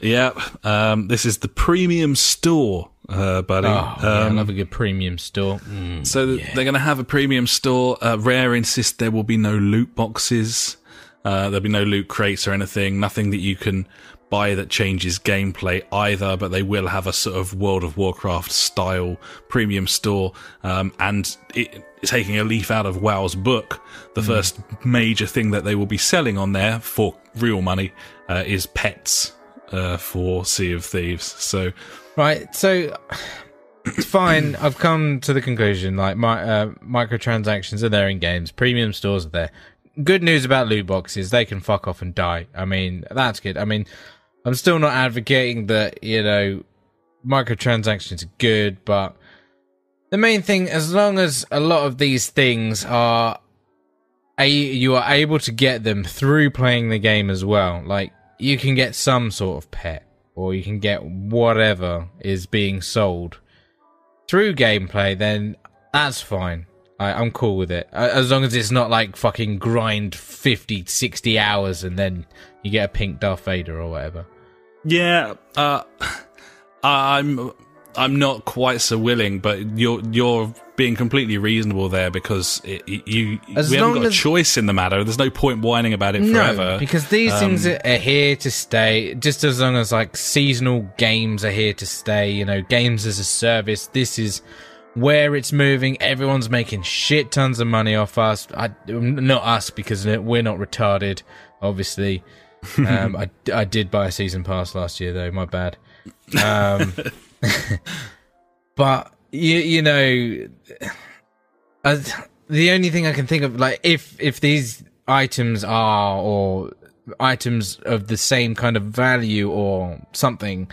Yep. Um, this is the premium store, uh, buddy. Oh, yeah, I Um, love a good premium store. Mm. so th- they're going to have a premium store. Uh, Rare insist there will be no loot boxes. Uh, there'll be no loot crates or anything. Nothing that you can buy that changes gameplay either. But they will have a sort of World of Warcraft style premium store. Um, and it, taking a leaf out of WoW's book, the first major thing that they will be selling on there for real money uh, is pets uh, for Sea of Thieves. So Right, so it's fine. I've come to the conclusion like my uh, microtransactions are there in games, premium stores are there. Good news about loot boxes, they can fuck off and die. I mean, that's good. I mean, I'm still not advocating that, you know, microtransactions are good, but the main thing, as long as a lot of these things are a, you are able to get them through playing the game as well. Like you can get some sort of pet, or you can get whatever is being sold through gameplay. Then that's fine. I, I'm cool with it, as long as it's not like fucking grind 50, 60 hours and then you get a pink Darth Vader or whatever. Yeah, uh, I'm I'm not quite so willing, but you're you're being completely reasonable there because it, it- you As we haven't got a choice in the matter. There's no point whining about it forever. No, because these things are, are here to stay. Just as long as like seasonal games are here to stay, you know, games as a service. This is where it's moving. Everyone's making shit tons of money off us. I, not us because we're not retarded, obviously. Um, I, I did buy a season pass last year though. My bad. Um, but you you know, uh, the only thing I can think of, like, if if these items are or items of the same kind of value or something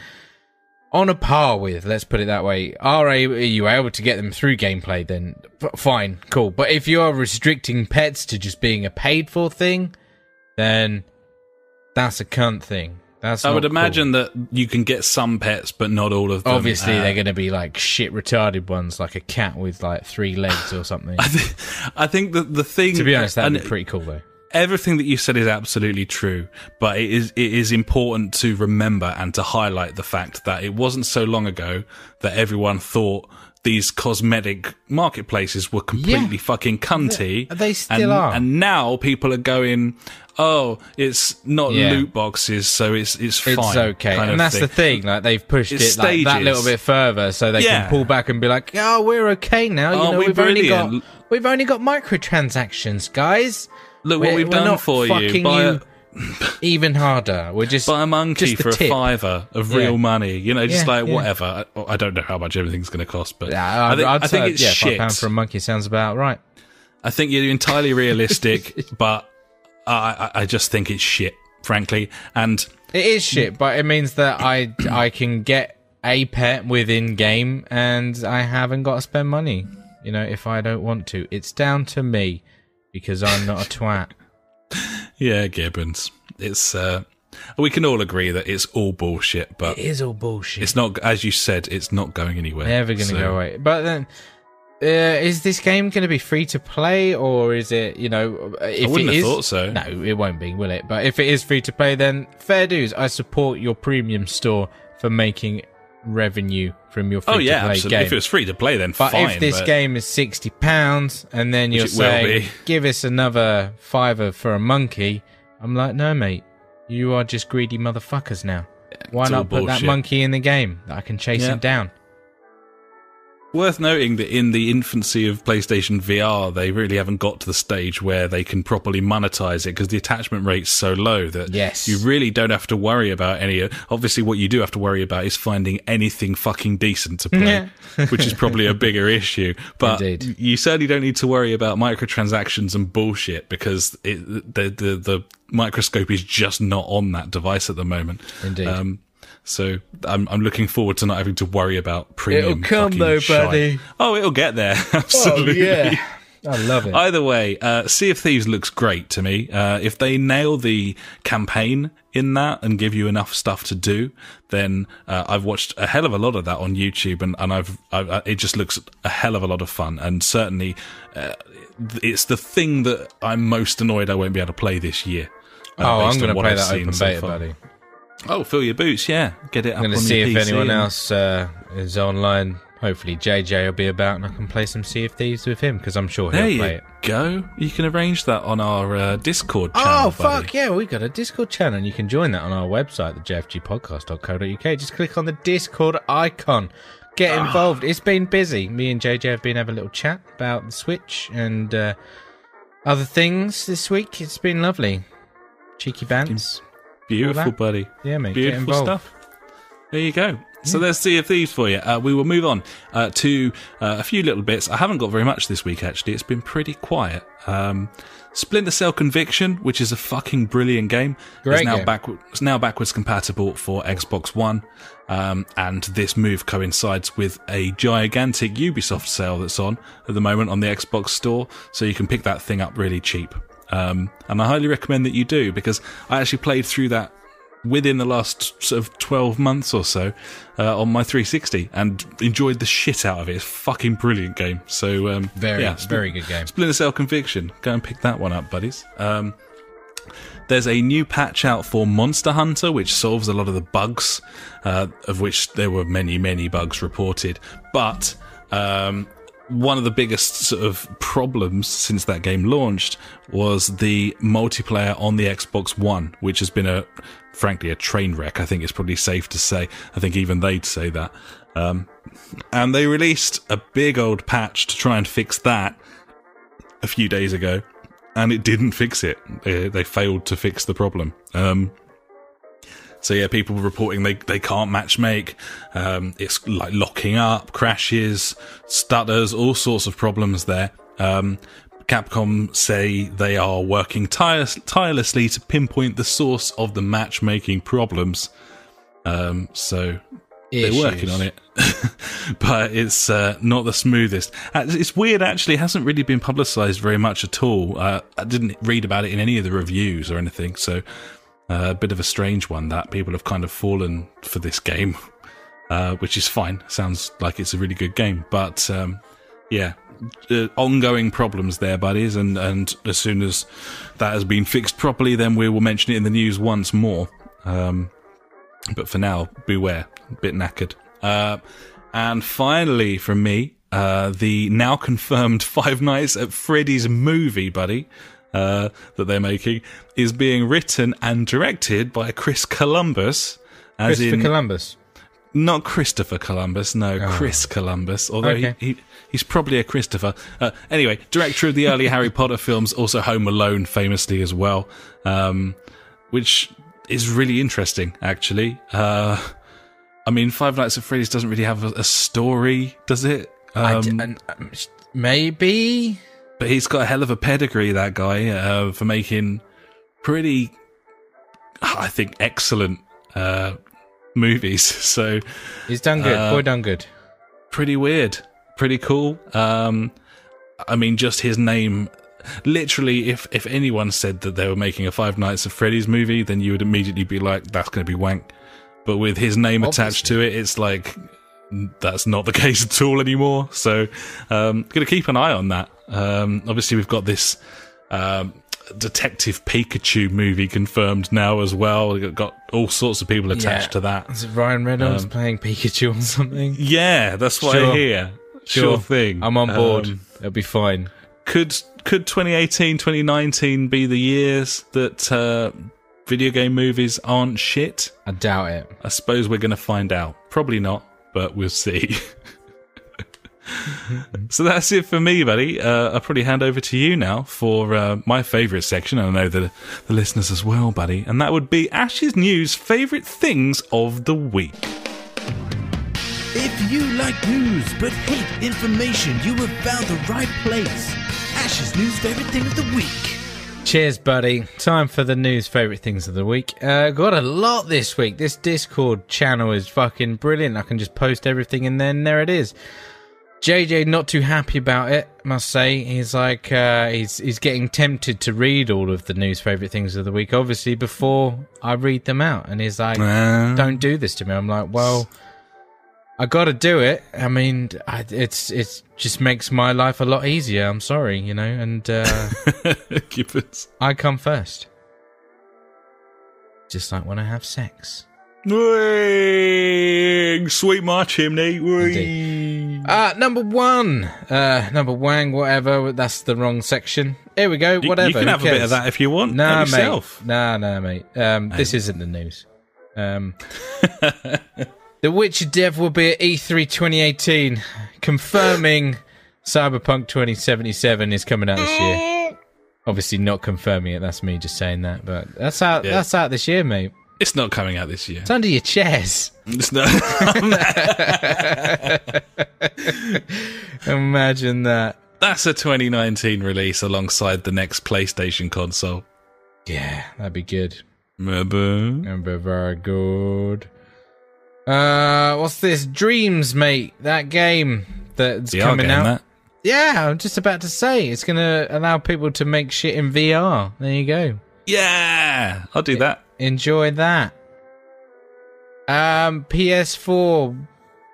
on a par with, let's put it that way, are, a, are you able to get them through gameplay? Then fine, cool. But if you are restricting pets to just being a paid for thing, then that's a cunt thing. That's I would cool. imagine that you can get some pets, but not all of them. Obviously, Uh, they're going to be like shit retarded ones, like a cat with like three legs or something. I think that the thing, to be honest, that'd be pretty cool though. everything that you said is absolutely true, but it is it is important to remember and to highlight the fact that it wasn't so long ago that everyone thought these cosmetic marketplaces were completely Yeah. fucking cunty. They- they still and, are. And now people are going, "Oh, it's not Yeah. loot boxes, so it's it's fine." It's okay, and that's thing. the thing. Like they've pushed It's it like, that little bit further, so they Yeah. can pull back and be like, "Oh, we're okay now. You Aren't know, we we've only got we've only got microtransactions, guys. Look what We're- we've done for you. a, you even harder. We're just buy a monkey just for a tip. fiver of Yeah. real money. You know, just Yeah, like yeah. whatever. I, I don't know how much everything's going to cost, but Yeah, I I'd, think, I think it's yeah, shit. five pound for a monkey sounds about right. I think you're entirely realistic, but I, I I just think it's shit, frankly. And It is shit, but it means that I I can get a pet within game, and I haven't got to spend money. You know, if I don't want to, it's down to me because I'm not a twat. Yeah, Gibbons, it's uh, we can all agree that it's all bullshit, but It is all bullshit. it's not, as you said, it's not going anywhere. Never gonna So- go away. But then, uh, is this game gonna be free to play, or is it? You know, if I wouldn't it have is- thought so. No, it won't be, will it? But if it is free to play, then fair dues. I support your premium store for making revenue from your free Oh to yeah, play absolutely. game. If it was free to play, then but fine. if this but- game is sixty pounds, and then you're saying, "Give us another fiver for a monkey," I'm like, "No, mate, you are just greedy motherfuckers now." Why not put that monkey in the game that I can chase Yeah. him down? Worth noting that in the infancy of PlayStation VR, they really haven't got to the stage where they can properly monetize it because the attachment rate's so low that Yes. you really don't have to worry about any. Obviously, what you do have to worry about is finding anything fucking decent to play, which is probably a bigger issue. But Indeed. you certainly don't need to worry about microtransactions and bullshit because it, the, the the microscope is just not on that device at the moment. Indeed. Um, so I'm I'm looking forward to not having to worry about premium. It'll come though, shite. buddy. Oh, it'll get there. Absolutely. yeah I love it. Either way, uh, Sea of Thieves looks great to me. Uh, if they nail the campaign in that and give you enough stuff to do, then uh, I've watched a hell of a lot of that on YouTube, and, and I've, I've uh, it just looks a hell of a lot of fun. And certainly, uh, it's the thing that I'm most annoyed I won't be able to play this year. uh, oh, I'm going to play I've that open beta, far. buddy. Oh, fill your boots, yeah. Get it up I'm going to see if PC anyone and- else uh, is online. Hopefully, JJ will be about and I can play some Sea of Thieves with him because I'm sure he'll There play you it. go. You can arrange that on our uh, Discord channel. Oh, fuck buddy. yeah, we've got a Discord channel and you can join that on our website, the jfgpodcast.co.uk. Just click on the Discord icon. Get Ah. involved. It's been busy. Me and JJ have been having a little chat about the Switch and uh, other things this week. It's been lovely. Cheeky bands. Beautiful, that. buddy. Yeah, mate. Beautiful stuff. There you go. So there's Sea of Thieves for you. Uh, we will move on uh, to uh, a few little bits. I haven't got very much this week, actually. It's been pretty quiet. Um, Splinter Cell Conviction, which is a fucking brilliant game, Great is now game. it's now backwards compatible for Xbox One. Um, and this move coincides with a gigantic Ubisoft sale that's on at the moment on the Xbox Store, so you can pick that thing up really cheap. Um, and I highly recommend that you do because I actually played through that within the last sort of 12 months or so uh, on my 360 and enjoyed the shit out of it. It's a fucking brilliant game. So, um, Very, yeah, very good game. Splinter Cell Conviction. Go and pick that one up, buddies. Um, there's a new patch out for Monster Hunter, which solves a lot of the bugs, uh, of which there were many, many bugs reported. But um, one of the biggest sort of problems since that game launched was the multiplayer on the Xbox One, which has been a, frankly, a train wreck. I think it's probably safe to say. I think even they'd say that. Um, and they released a big old patch to try and fix that a few days ago, and it didn't fix it. They, they failed to fix the problem. Um, so yeah, people reporting they, they can't match make. Um, it's like locking up, crashes, stutters, all sorts of problems there. Um, Capcom say they are working tire- tirelessly to pinpoint the source of the matchmaking problems. Um, so they're working on it, but it's uh, not the smoothest. Uh, it's weird, actually. It hasn't really been publicized very much at all. Uh, I didn't read about it in any of the reviews or anything, so uh, a bit of a strange one that people have kind of fallen for this game, uh, which is fine. Sounds like it's a really good game, but um, yeah, uh, ongoing problems there, buddies. And and as soon as that has been fixed properly, then we will mention it in the news once more. Um, but for now, beware, a bit knackered. Uh, and finally, from me, uh, the now confirmed Five Nights at Freddy's movie, buddy uh, that they're making is being written and directed by Chris Columbus. As Christopher in, Columbus. Not Christopher Columbus, no, oh. Chris Columbus. Although okay. he, he, he's probably a Christopher. Uh, anyway, director of the early Harry Potter films, also Home Alone, famously as well, um, which is really interesting, actually. Uh, I mean, Five Nights at Freddy's doesn't really have a, a story, does it? Um, um, maybe but he's got a hell of a pedigree, that guy, uh, for making pretty, I think, excellent uh, movies. So he's done good. Uh, Boy, done good. Pretty weird. Pretty cool. Um, I mean, just his name. Literally, if if anyone said that they were making a Five Nights at Freddy's movie, then you would immediately be like, "That's going to be wank." But with his name Obviously. attached to it, it's like that's not the case at all anymore. So, um, going to keep an eye on that. Um, obviously, we've got this um, Detective Pikachu movie confirmed now as well. We've got all sorts of people attached yeah. to that. Is it Ryan Reynolds um, playing Pikachu or something? Yeah, that's what sure. I hear. Sure. sure. thing. I'm on board. Um, It'll be fine. Could could 2018, 2019 be the years that uh, video game movies aren't shit? I doubt it. I suppose we're going to find out. Probably not, but we'll see. so that's it for me, buddy. Uh, I'll probably hand over to you now for uh, my favourite section. I know the, the listeners as well, buddy. And that would be Ash's News favourite things of the week. If you like news but hate information, you have found the right place. Ash's News favourite thing of the week. Cheers, buddy. Time for the news favourite things of the week. Uh, got a lot this week. This Discord channel is fucking brilliant. I can just post everything and then there it is. JJ not too happy about it, must say. He's like uh, he's he's getting tempted to read all of the news favorite things of the week, obviously before I read them out, and he's like, uh, "Don't do this to me." I'm like, "Well, I got to do it. I mean, I, it's it's just makes my life a lot easier. I'm sorry, you know, and uh, keep it. I come first, just like when I have sex." Wing, sweet my chimney. Wing. Uh, number one. Uh, number Wang, whatever. That's the wrong section. Here we go. Whatever. You, can have a bit of that if you want. Nah, mate. Nah, nah, mate. Um, this isn't the news. Um, the Witcher Dev will be at E3 2018, confirming Cyberpunk 2077 is coming out this year. Obviously, not confirming it. That's me just saying that, but that's out. Yeah. That's out this year, mate. It's not coming out this year. It's under your chairs. It's not. Imagine that. That's a 2019 release alongside the next PlayStation console. Yeah, that'd be good. Remember? Remember, very good. Uh, what's this? Dreams, mate. That game that's VR coming game, out. That. Yeah, I'm just about to say it's going to allow people to make shit in VR. There you go. Yeah, I'll do that. Enjoy that. Um, PS4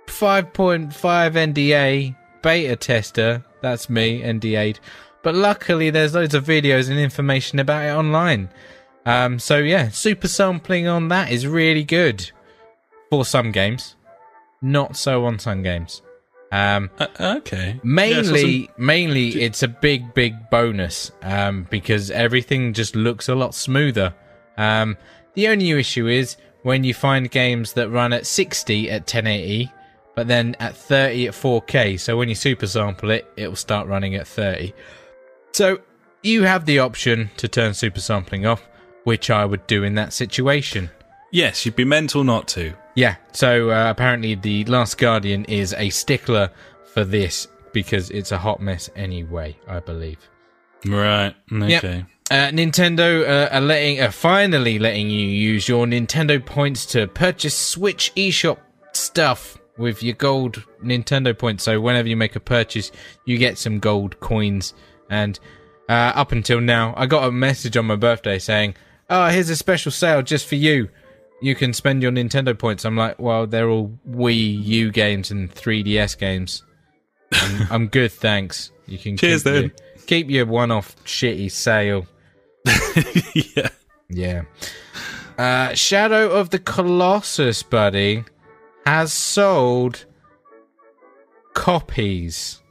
5.5 NDA beta tester. That's me, NDA'd. But luckily, there's loads of videos and information about it online. Um, so yeah, super sampling on that is really good for some games. Not so on some games. Um, Uh, okay. mainly, Yeah, mainly, it's a big, big bonus um, because everything just looks a lot smoother. Um, the only issue is when you find games that run at 60 at 1080, but then at 30 at 4K. So when you super sample it, it will start running at 30. So you have the option to turn super sampling off, which I would do in that situation. yes, you'd be mental not to. Yeah, so uh, apparently the Last Guardian is a stickler for this because it's a hot mess anyway, I believe. Right. Yep. Uh, Nintendo uh, are letting, uh, finally letting you use your Nintendo points to purchase Switch eShop stuff with your gold Nintendo points. So whenever you make a purchase, you get some gold coins. And uh, up until now, I got a message on my birthday saying, "Oh, here's a special sale just for you. You can spend your Nintendo points." I'm like, "Well, they're all Wii U games and 3DS games. I'm, I'm good, thanks. You can Cheers, keep then. your, keep your one-off shitty sale." Yeah. Yeah. Uh, Shadow of the Colossus, buddy, has sold copies.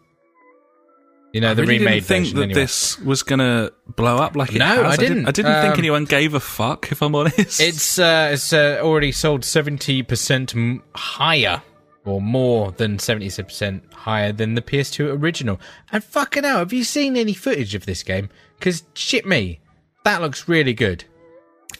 You know, I the really remade didn't think version. that anyway. this was gonna blow up like it No, has. I didn't. I didn't think Um, anyone gave a fuck. If I'm honest, It's uh, it's uh, already sold seventy percent higher, or more than seventy percent higher than the PS2 original. And fucking hell, have you seen any footage of this game? Because shit me, that looks really good.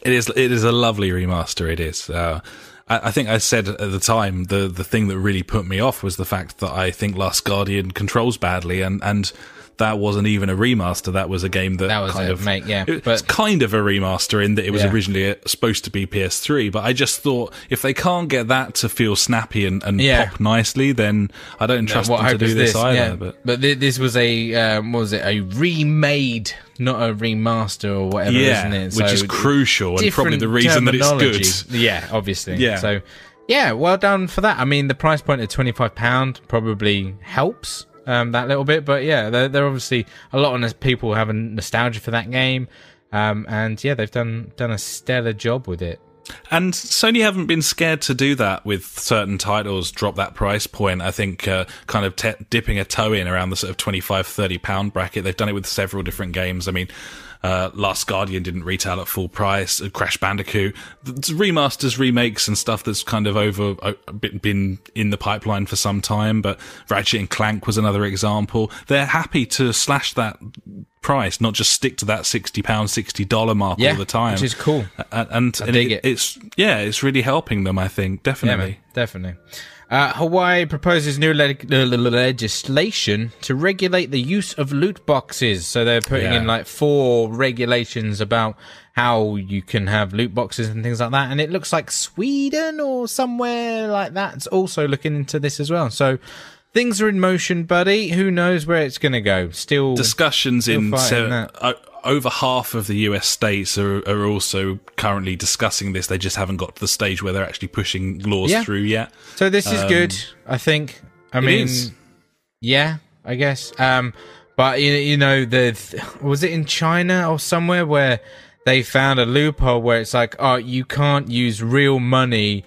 It is. It is a lovely remaster. It is. Uh, I, I think I said at the time the the thing that really put me off was the fact that I think Last Guardian controls badly, and and that wasn't even a remaster. That was a game that, That was kind it, of mate, yeah, It's but- kind of a remaster in that it was Yeah. originally uh, supposed to be PS3. But I just thought if they can't get that to feel snappy and, and Yeah. pop nicely, then I don't trust what them to do is this, either. Yeah. But thi- this was a um, what was it? A remade, not a remaster or whatever, yeah, isn't it? which is crucial and probably the reason that it's good. Yeah, obviously. Yeah. So yeah, well done for that. I mean, the price point of twenty five pound probably helps um, that little bit, but yeah, they're, they're obviously a lot of people have a nostalgia for that game, um, and yeah, they've done done a stellar job with it. And Sony haven't been scared to do that with certain titles, drop that price point. I think uh, kind of te- dipping a toe in around the sort of 25, 30 pound bracket. They've done it with several different games. I mean, uh, Last Guardian didn't retail at full price. Uh, Crash Bandicoot, the remasters, remakes, and stuff that's kind of over uh, been- in the pipeline for some time. But Ratchet and Clank was another example. They're happy to slash that price, not just stick to that sixty pound, sixty dollar mark Yeah, all the time. which is cool. And, and, and it- it. it's yeah, it's really helping them. I think Yeah, definitely. man, definitely. Uh, Hawaii proposes new le- le- legislation to regulate the use of loot boxes. So they're putting Yeah. in like four regulations about how you can have loot boxes and things like that. And it looks like Sweden or somewhere like that's also looking into this as well. So things are in motion, buddy. Who knows where it's going to go? Still, Discussions in that. o- over half of the US states are, are also currently discussing this. They just haven't got to the stage where they're actually pushing laws Yeah. through yet. So this is good, I think. I mean, is. yeah, I guess. Um, but you, you know, the was it in China or somewhere where they found a loophole where it's like, oh, you can't use real money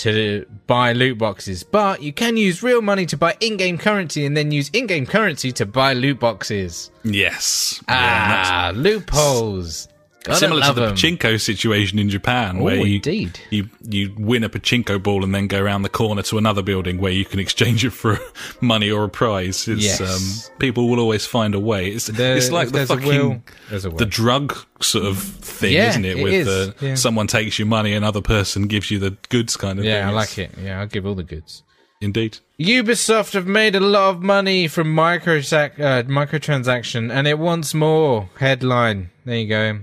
to buy loot boxes, but you can use real money to buy in-game currency, and then use in-game currency to buy loot boxes. Yes. Yeah, Ah, loopholes. Similar to the the 'em. pachinko situation in Japan, where you, indeed. you you win a pachinko ball and then go around the corner to another building where you can exchange it for money or a prize. It's, Yes. um, people will always find a way. It's, There- it's like the fucking the drug sort of thing, Yeah, isn't it? it With is, the yeah. someone takes your money, another person gives you the goods kind of Yeah, thing. I like it. Yeah, I'll give all the goods. Indeed. Ubisoft have made a lot of money from microsac- uh, microtransaction, and it wants more. Headline. There you go.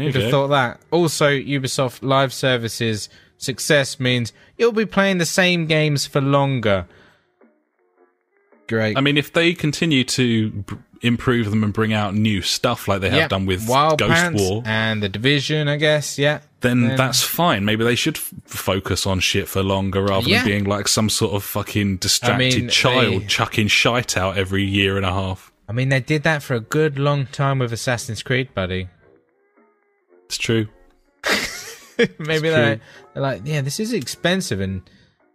There you Who'd have thought that? Also, Ubisoft Live Services success means you'll be playing the same games for longer. Great. I mean, if they continue to b- improve them and bring out new stuff like they have Yeah, done with Wild Ghost Pants War, and the Division, I guess. Yeah. then Then- that's fine. Maybe they should f- focus on shit for longer rather Yeah. than being like some sort of fucking distracted mean, child they- chucking shite out every year and a half. I mean, they did that for a good long time with Assassin's Creed, buddy. It's true. Maybe It's they're, true. they're like, yeah, this is expensive and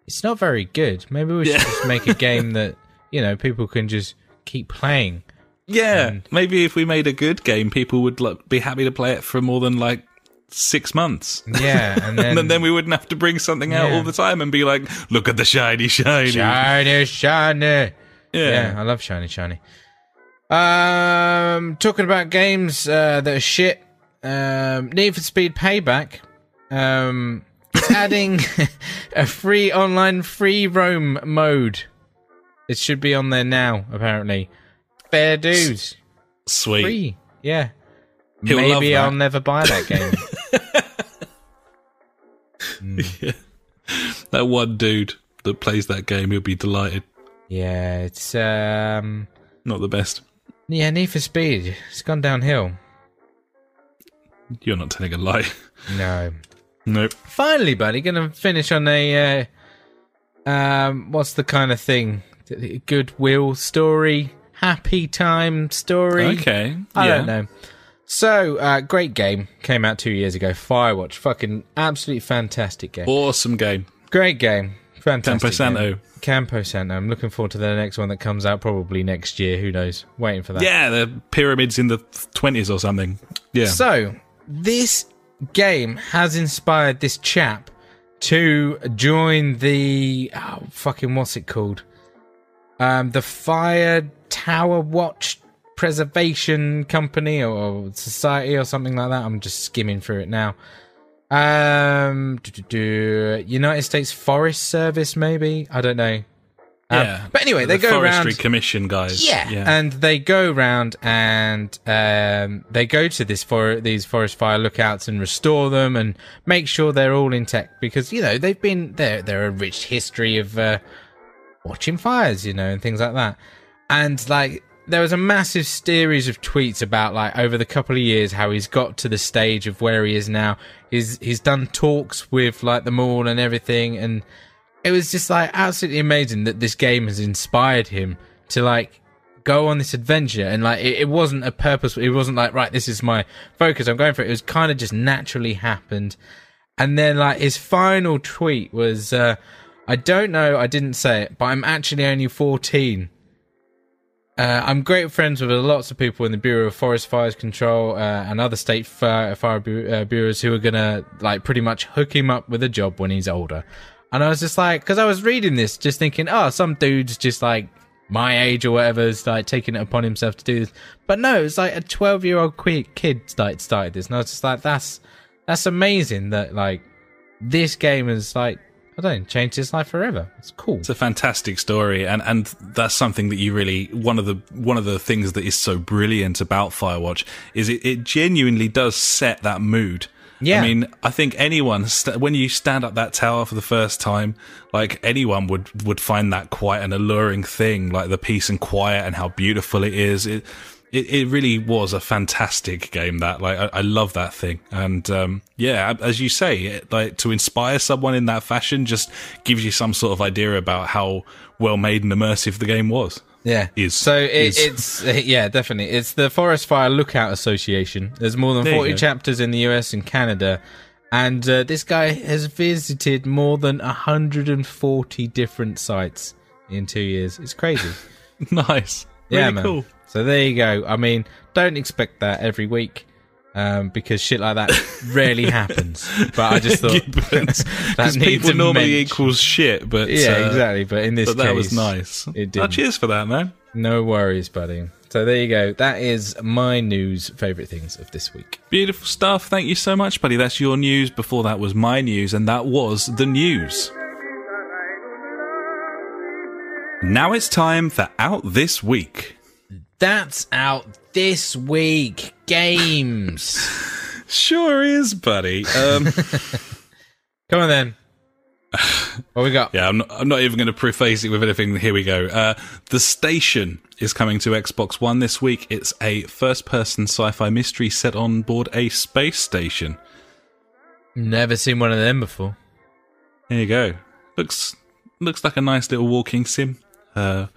it's not very good. Maybe we should Yeah. just make a game that, you know people can just keep playing. Yeah, maybe if we made a good game, people would like, be happy to play it for more than like six months. Yeah, and then, and then we wouldn't have to bring something out Yeah. all the time and be like, "Look at the shiny, shiny." shiny, shiny. Yeah. Yeah, I love shiny, shiny. Um, talking about games uh, that are shit. Um, Need for Speed Payback. Um, it's adding a free online free roam mode. It should be on there now. Apparently, fair dues. Sweet. Free. Yeah. He'll Maybe. I'll never buy that game. Yeah. That one dude that plays that game, he'll be delighted. yeah, it's um, Not the best. yeah, Need for Speed. It's gone downhill. You're not telling a lie. No. nope. Finally, buddy, gonna finish on a uh, um, what's the kind of thing? Goodwill story, happy time story. Okay. I yeah. don't know. So, uh, great game came out two years ago. Firewatch, fucking absolutely fantastic game. Awesome game. Great game, fantastic. Campo Santo. game. Campo Santo. I'm looking forward to the next one that comes out probably next year. Who knows? Waiting for that. Yeah, the pyramids in the 20s or something. Yeah. So, this game has inspired this chap to join the oh, fucking what's it called? Um, the Fire Tower Watch Preservation Company or Society or something like that. I'm just skimming through it now. Um, United States Forest Service, maybe I don't know. Um, yeah. but anyway, they the go Forestry around. Forestry Commission guys. Yeah. Yeah. and they go around and um, they go to this for these forest fire lookouts and restore them and make sure they're all intact because you know they've been there. They're a rich history of uh, watching fires, you know, and things like that. And like there was a massive series of tweets about like over the couple of years how he's got to the stage of where he is now. He's he's done talks with like the mall and everything and it was just like absolutely amazing that this game has inspired him to like go on this adventure. And like it, it wasn't a purpose it wasn't like right this is my focus i'm going for it. It was kind of just naturally happened. And then like his final tweet was uh i don't know i didn't say it but i'm actually only 14 uh, I'm great friends with lots of people in the Bureau of Forest Fires Control uh, and other state fire, fire bu- uh, bureaus who are gonna like pretty much hook him up with a job when he's older. And I was just like, because I was reading this, just thinking, oh, some dude's just like my age or whatever is like taking it upon himself to do this. But no, it's like a 12 year old kid started, started this, and I was just like, that's that's amazing that like this game has like I don't know, changed his life forever. It's cool. It's a fantastic story, and and that's something that you really one of the one of the things that is so brilliant about Firewatch is it, it genuinely does set that mood. Yeah. I mean, I think anyone st- when you stand up that tower for the first time, like anyone would would find that quite an alluring thing, like the peace and quiet and how beautiful it is. It it, it really was a fantastic game. That like I, I love that thing, and um, yeah, as you say, it, like to inspire someone in that fashion just gives you some sort of idea about how well made and immersive the game was. Yeah. Is- so it, is. it's yeah, definitely. It's the Forest Fire Lookout Association. There's more than There 40 chapters in the US and Canada. And uh, this guy has visited more than 140 different sites in 2 years. It's crazy. nice, yeah, really man. cool. So there you go. I mean, don't expect that every week. Um, because shit like that rarely happens. But I just thought Because that needs people normally mention. equals shit, but Yeah, uh, exactly. But in this But that was nice. It Oh, cheers for that, man. No worries, buddy. So there you go. That is my news favorite things of this week. Beautiful stuff. Thank you so much, buddy. That's your news. Before that was my news, and that was the news. Now it's time for Out This Week. That's out this week. Games. Sure is, buddy. Um, Come on then. What we got? yeah, I'm not, I'm not even going to preface it with anything. Here we go. Uh, the Station is coming to Xbox One this week. It's a first person sci fi mystery set on board a space station. Never seen one of them before. There you go. Looks looks like a nice little walking sim. Uh,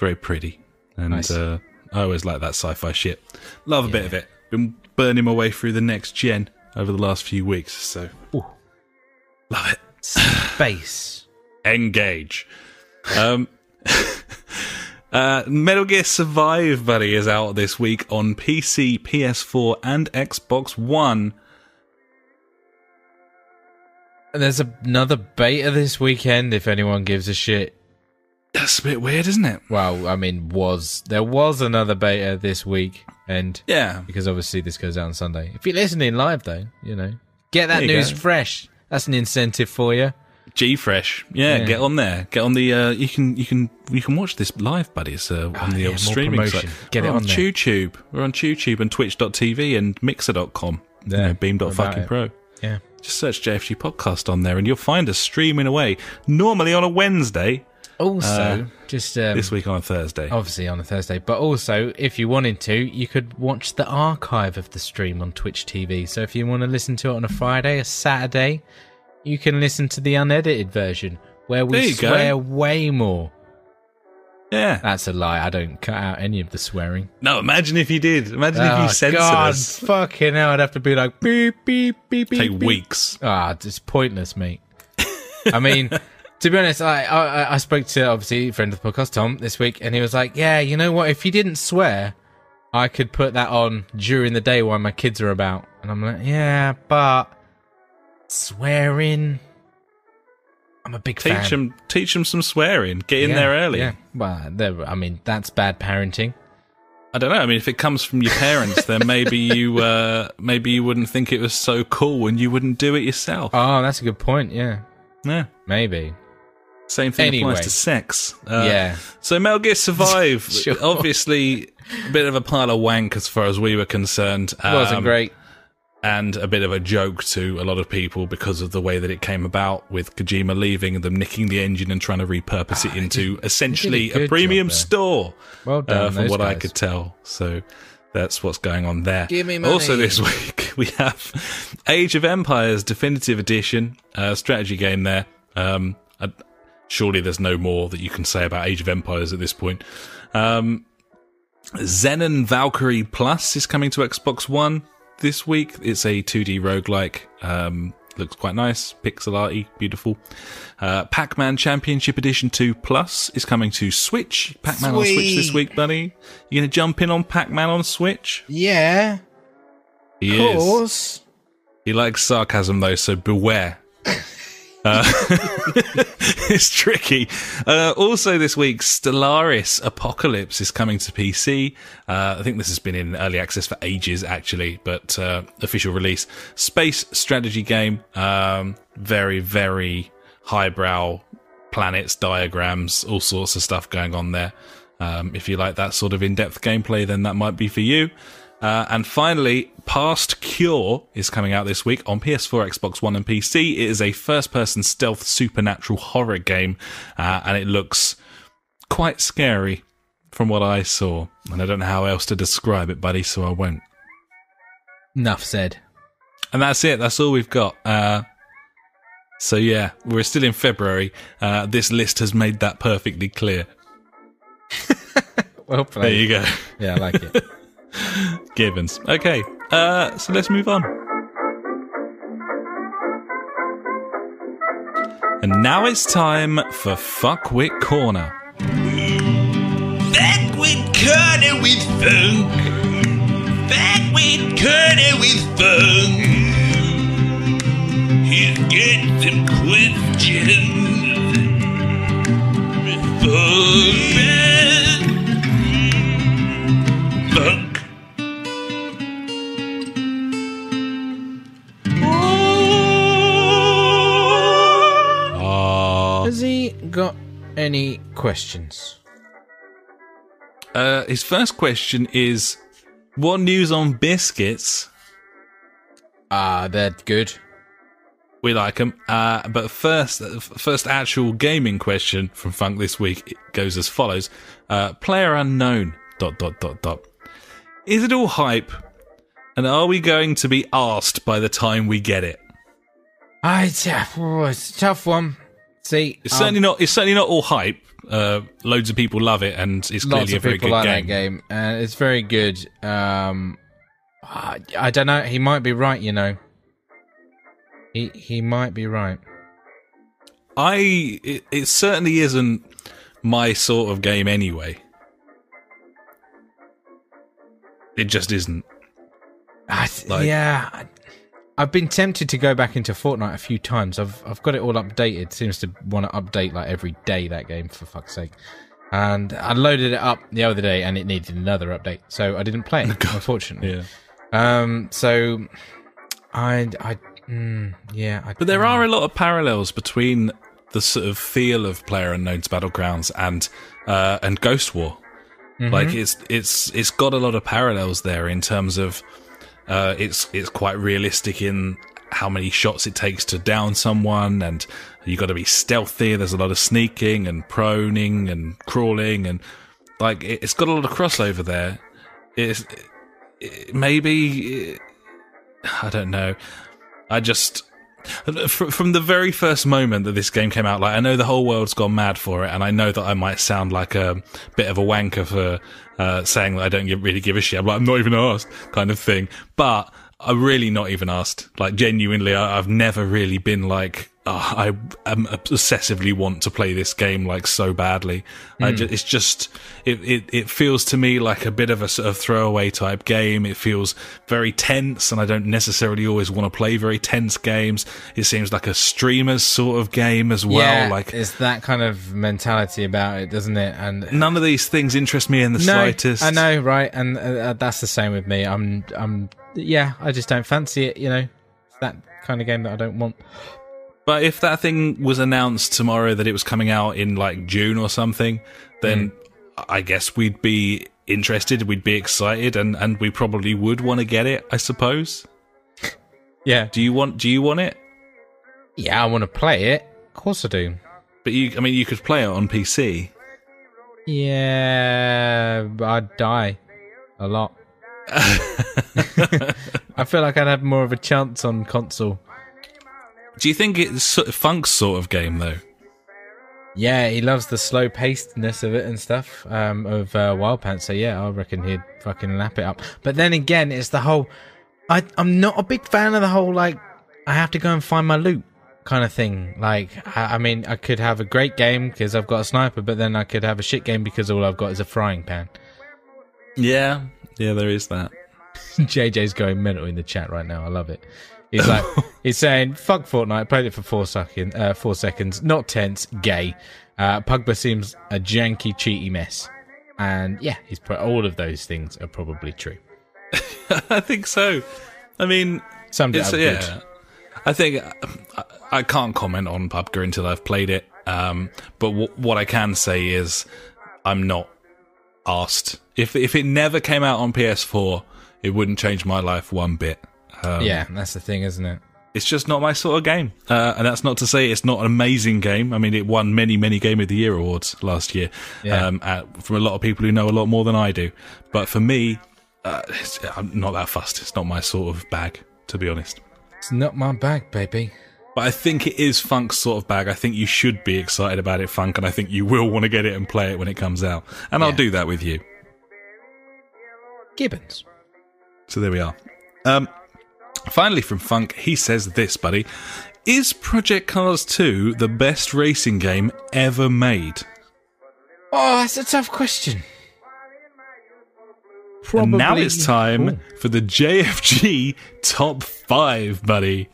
very pretty, and Nice. uh, I always like that sci-fi shit. Love a bit of it. Been burning my way through the next gen over the last few weeks, so love it. Space. Engage. Um, Uh, Metal Gear Survive, buddy, is out this week on PC, PS4, and Xbox One. There's another beta this weekend. If anyone gives a shit. That's a bit weird, isn't it? Well, I mean, was there was another beta this week, and Yeah. because obviously this goes out on Sunday. If you're listening live, though, you know, get that news go. fresh. That's an incentive for you. G Fresh, yeah, Yeah. get on there. Get on the. Uh, you can you can you can watch this live, buddy. It's uh, on the yeah, old streaming promotion. site. Get it We're on there. YouTube. We're on YouTube and Twitch.tv and Mixer.com. You Yeah, know, Beam fucking it? pro. Yeah. Just search JFG podcast on there, and you'll find us streaming away. Normally on a Wednesday. Also, Uh, just um, this week on a Thursday. obviously on a Thursday, but also if you wanted to, you could watch the archive of the stream on Twitch TV. So if you want to listen to it on a Friday, a Saturday, you can listen to the unedited version where we you go. swear way more. Yeah. That's a lie. I don't cut out any of the swearing. No, imagine if you did. Imagine if you Oh, censored God, us. fucking hell! I'd have to be like beep beep beep beep. Take beep. weeks. Ah, it's pointless, mate. I mean, to be honest, I, I I spoke to obviously a friend of the podcast, Tom, this week, and he was like, "Yeah, you know what? If you didn't swear, I could put that on during the day while my kids are about." And I'm like, "Yeah, but swearing, I'm a big fan." Teach them, teach them some swearing. Get in Yeah, there early. Yeah. Well, there, I mean, that's bad parenting. I don't know. I mean, if it comes from your parents, then maybe you, uh, maybe you wouldn't think it was so cool, and you wouldn't do it yourself. Oh, that's a good point. Yeah, yeah. maybe. Same thing Anyway. applies to sex. Uh, yeah. So Metal Gear Survive, Sure. obviously, a bit of a pile of wank as far as we were concerned. Wasn't Um, great. and a bit of a joke to a lot of people because of the way that it came about with Kojima leaving and them nicking the engine and trying to repurpose it into essentially good a premium store. Well done, uh, from what I could tell. So that's what's going on there. Give me money. Also, this week we have Age of Empires Definitive Edition uh, strategy game. There, um, I, surely there's no more that you can say about Age of Empires at this point. Um, Xenon Valkyrie Plus is coming to Xbox One this week. It's a 2D roguelike. Um, looks quite nice, pixel arty, beautiful. Uh, Pac-Man Championship Edition 2 Plus is coming to Switch. Pac-Man on Switch this week, buddy. You gonna jump in on Pac-Man on Switch? Yeah, He of is. He likes sarcasm though, so beware. Uh, it's tricky. Uh, also, this week, Stellaris Apocalypse is coming to PC. Uh, I think this has been in early access for ages, actually, but uh, official release. Space strategy game. Um, very, very highbrow planets, diagrams, all sorts of stuff going on there. Um, if you like that sort of in-depth gameplay, then that might be for you. Uh, and finally, Past Cure is coming out this week on PS4, Xbox One, and PC. It is a first-person stealth supernatural horror game, uh, and it looks quite scary from what I saw. And I don't know how else to describe it, buddy, so I won't. Enough said. And that's it. That's all we've got. Uh, so yeah, we're still in February. Uh, this list has made that perfectly clear. Well There you go. Yeah, I like it. Gibbons. Okay, uh, so let's move on. And now it's time for Fuckwit Corner. Back with Corner with Funk. Back with Corner with Funk. He's got some questions. For got any questions? Uh, his first question is What news on biscuits? Ah, they're good. We like them. Uh, but first, first actual gaming question from Funk this week it goes as follows: uh, Player unknown. Dot dot dot dot. Is it all hype? And are we going to be asked by the time we get it? Uh, oh, it's a tough one. See, it's um, certainly not. It's certainly not all hype. Uh, loads of people love it, and it's clearly a very good like game. game. Uh, it's very good. Um, I, I don't know. He might be right. You know, he he might be right. I it, it certainly isn't my sort of game anyway. It just isn't. I th- like, yeah, I've been tempted to go back into Fortnite a few times. I've I've got it all updated. Seems to want to update like every day. That game, for fuck's sake. And I loaded it up the other day, and it needed another update, so I didn't play it. unfortunately. Yeah. Um. So, I I mm, yeah. I, But there are a lot of parallels between the sort of feel of Player Unknown's Battlegrounds and uh, and Ghost War. Like it's it's it's got a lot of parallels there in terms of uh, it's it's quite realistic in how many shots it takes to down someone, and you got to be stealthy. There's a lot of sneaking and proning and crawling, and like it, it's got a lot of crossover there. It's it, maybe I don't know. I just from the very first moment that this game came out, like I know the whole world's gone mad for it, and I know that I might sound like a bit of a wanker for uh, saying that I don't give, really give a shit. I'm like, I'm not even asked, kind of thing. But I'm really not even asked. Like genuinely, I, I've never really been like, oh, I am obsessively want to play this game like so badly. I hmm. ju- it's just it, it it feels to me like a bit of a sort of throwaway type game. It feels very tense, and I don't necessarily always want to play very tense games. It seems like a streamer's sort of game as well. yeah, like it's that kind of mentality about it, doesn't it? And none of these things interest me in the no, slightest. I know, right? And uh, uh, that's the same with me. I'm, I'm, yeah, I just don't fancy it. You know, that kind of game that I don't want. But if that thing was announced tomorrow that it was coming out in like June or something, then mm. I guess we'd be interested, we'd be excited, and, and we probably would want to get it, I suppose. Yeah, Do you want do you want it? yeah, I want to play it. Of course, I do. But you I mean you could play it on PC. Yeah, but I'd die a lot. I feel like I'd have more of a chance on console. Do you think it's Funk's sort of game though? Yeah, he loves the slow pacedness of it and stuff um, of uh, Wild Pants. So yeah, I reckon he'd fucking lap it up. But then again, it's the whole. I I'm not a big fan of the whole like I have to go and find my loot kind of thing. Like I, I mean, I could have a great game because I've got a sniper, but then I could have a shit game because all I've got is a frying pan. Yeah. Yeah, there is that. JJ's going mental in the chat right now. I love it. He's like, he's saying, "Fuck Fortnite." Played it for four second, uh, four seconds. Not tense. Gay. Uh, Pugba seems a janky, cheaty mess. And yeah, he's put all of those things are probably true. I think so. I mean, It's, yeah, good. I think I, I can't comment on PUBG until I've played it. Um, but w- what I can say is, I'm not asked. If if it never came out on PS4, it wouldn't change my life one bit. Um, yeah, that's the thing, isn't it? it's just not my sort of game. Uh, and that's not to say it's not an amazing game. I mean, it won many, many Game of the Year awards last year Yeah. um, at, from a lot of people who know a lot more than I do. But for me, uh, it's, I'm not that fussed. It's not my sort of bag, to be honest. It's not my bag, baby. But I think it is Funk's sort of bag. I think you should be excited about it, Funk, and I think you will want to get it and play it when it comes out. And I'll do that with you. Gibbons. So there we are. Um, finally, from Funk, he says this, buddy. Is Project Cars 2 the best racing game ever made? Oh, that's a tough question. And now it's time Ooh. for the JFG Top 5, buddy.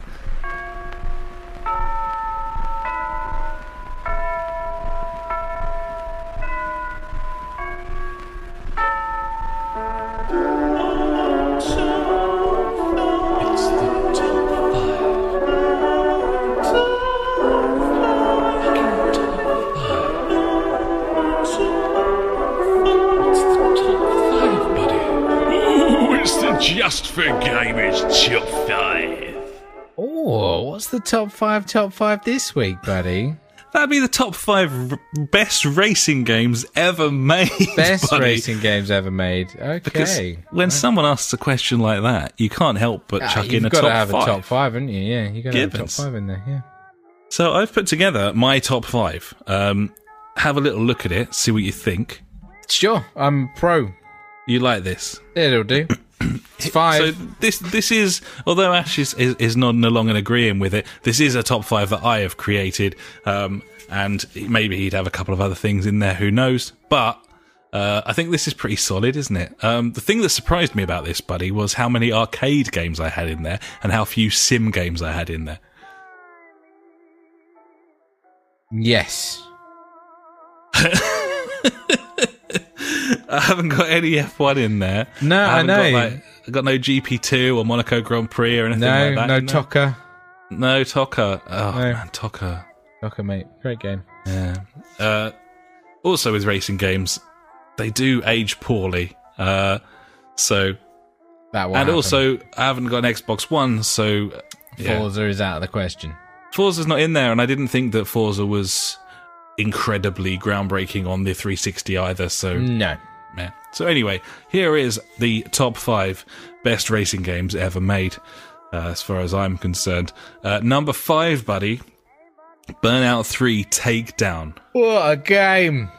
What's the top five? Top five this week, buddy. That'd be the top 5 r- best racing games ever made. Best buddy. racing games ever made. Okay. Because when someone asks a question like that, you can't help but Ah, chuck you've in a got top to have five. a top five, haven't you? Yeah, you got to have a top five in there. Yeah. So I've put together my top five. Um, have a little look at it, see what you think. Sure, I'm pro. You like this? It'll do. It's five. So this this is although Ash is, is, is nodding along and agreeing with it, this is a top five that I have created. Um, and maybe he'd have a couple of other things in there, who knows? But Uh, I think this is pretty solid, isn't it? Um, the thing that surprised me about this, buddy, was how many arcade games I had in there and how few sim games I had in there. Yes. I haven't got any F1 in there. No, I haven't know. Got, like, I got no GP2 or Monaco Grand Prix or anything No, like that. no there. No TOCA. Oh No. man, TOCA. TOCA, mate. Great game. Yeah. Uh, also with racing games, they do age poorly. Uh, so That and also I haven't got an Xbox One, so yeah. Forza is out of the question. Forza's not in there, and I didn't think that Forza was incredibly groundbreaking on the 360 either. So No. Yeah. So anyway, here is the top five best racing games ever made, uh, as far as I'm concerned. Uh, number five, buddy, Burnout Three Takedown. What a game!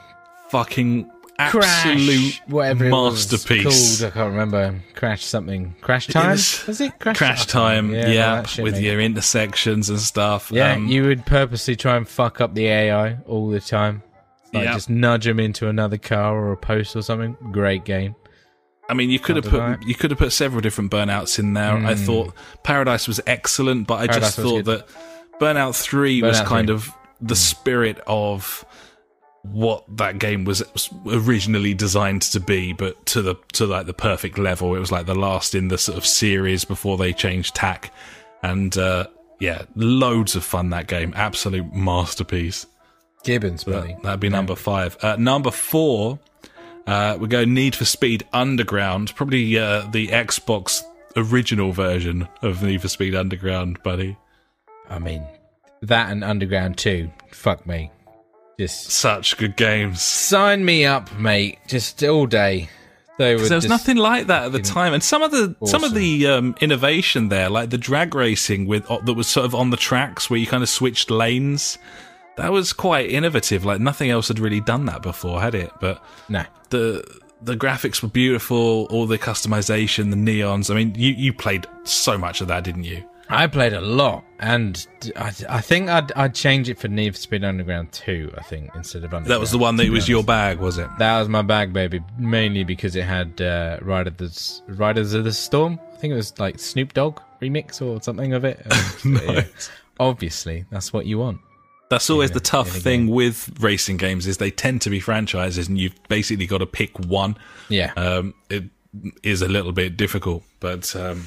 Fucking Crash, absolute whatever masterpiece. called. I can't remember. Crash something. Crash time. was- Was it Crash? Crash time, remember. yeah, that shit, with your intersections and stuff. Yeah, Um, you would purposely try and fuck up the AI all the time. Like Yeah. just nudge him into another car or a post or something. Great game. I mean, you could have put deny you could have put several different burnouts in there. I thought Paradise was excellent, but I Hmm. Paradise just thought that Burnout Three was Burnout kind 3. of the spirit of what that game was originally designed to be, but to the to like the perfect level. It was like the last in the sort of series before they changed tack, and uh, yeah, loads of fun that game. Absolute masterpiece. Gibbons, buddy. That'd be number five. Uh, number four, uh, we go Need for Speed Underground. Probably uh, the Xbox original version of Need for Speed Underground, buddy. I mean, that and Underground 2. Fuck me. Just Such good games. sign me up, mate. Just all day. They were there was nothing like that at the time, and some of the some of the um, innovation there, like the drag racing with uh, that was sort of on the tracks where you kind of switched lanes. That was quite innovative. Like nothing else had really done that before, had it? But no, the the graphics were beautiful, all the customization, the neons. I mean, you you played so much of that, didn't you? I played a lot, and I, I think I'd, I'd change it for Need for Speed Underground 2, I think, instead of Underground. That was the one that was your bag, was it? That was my bag, baby. Mainly because it had uh, Ride of the Riders of the Storm. I think it was like Snoop Dogg remix or something of it. And, yeah, obviously, that's what you want. That's always the tough thing with racing games is they tend to be franchises, and you've basically got to pick one. Yeah. Um, it is a little bit difficult, but um,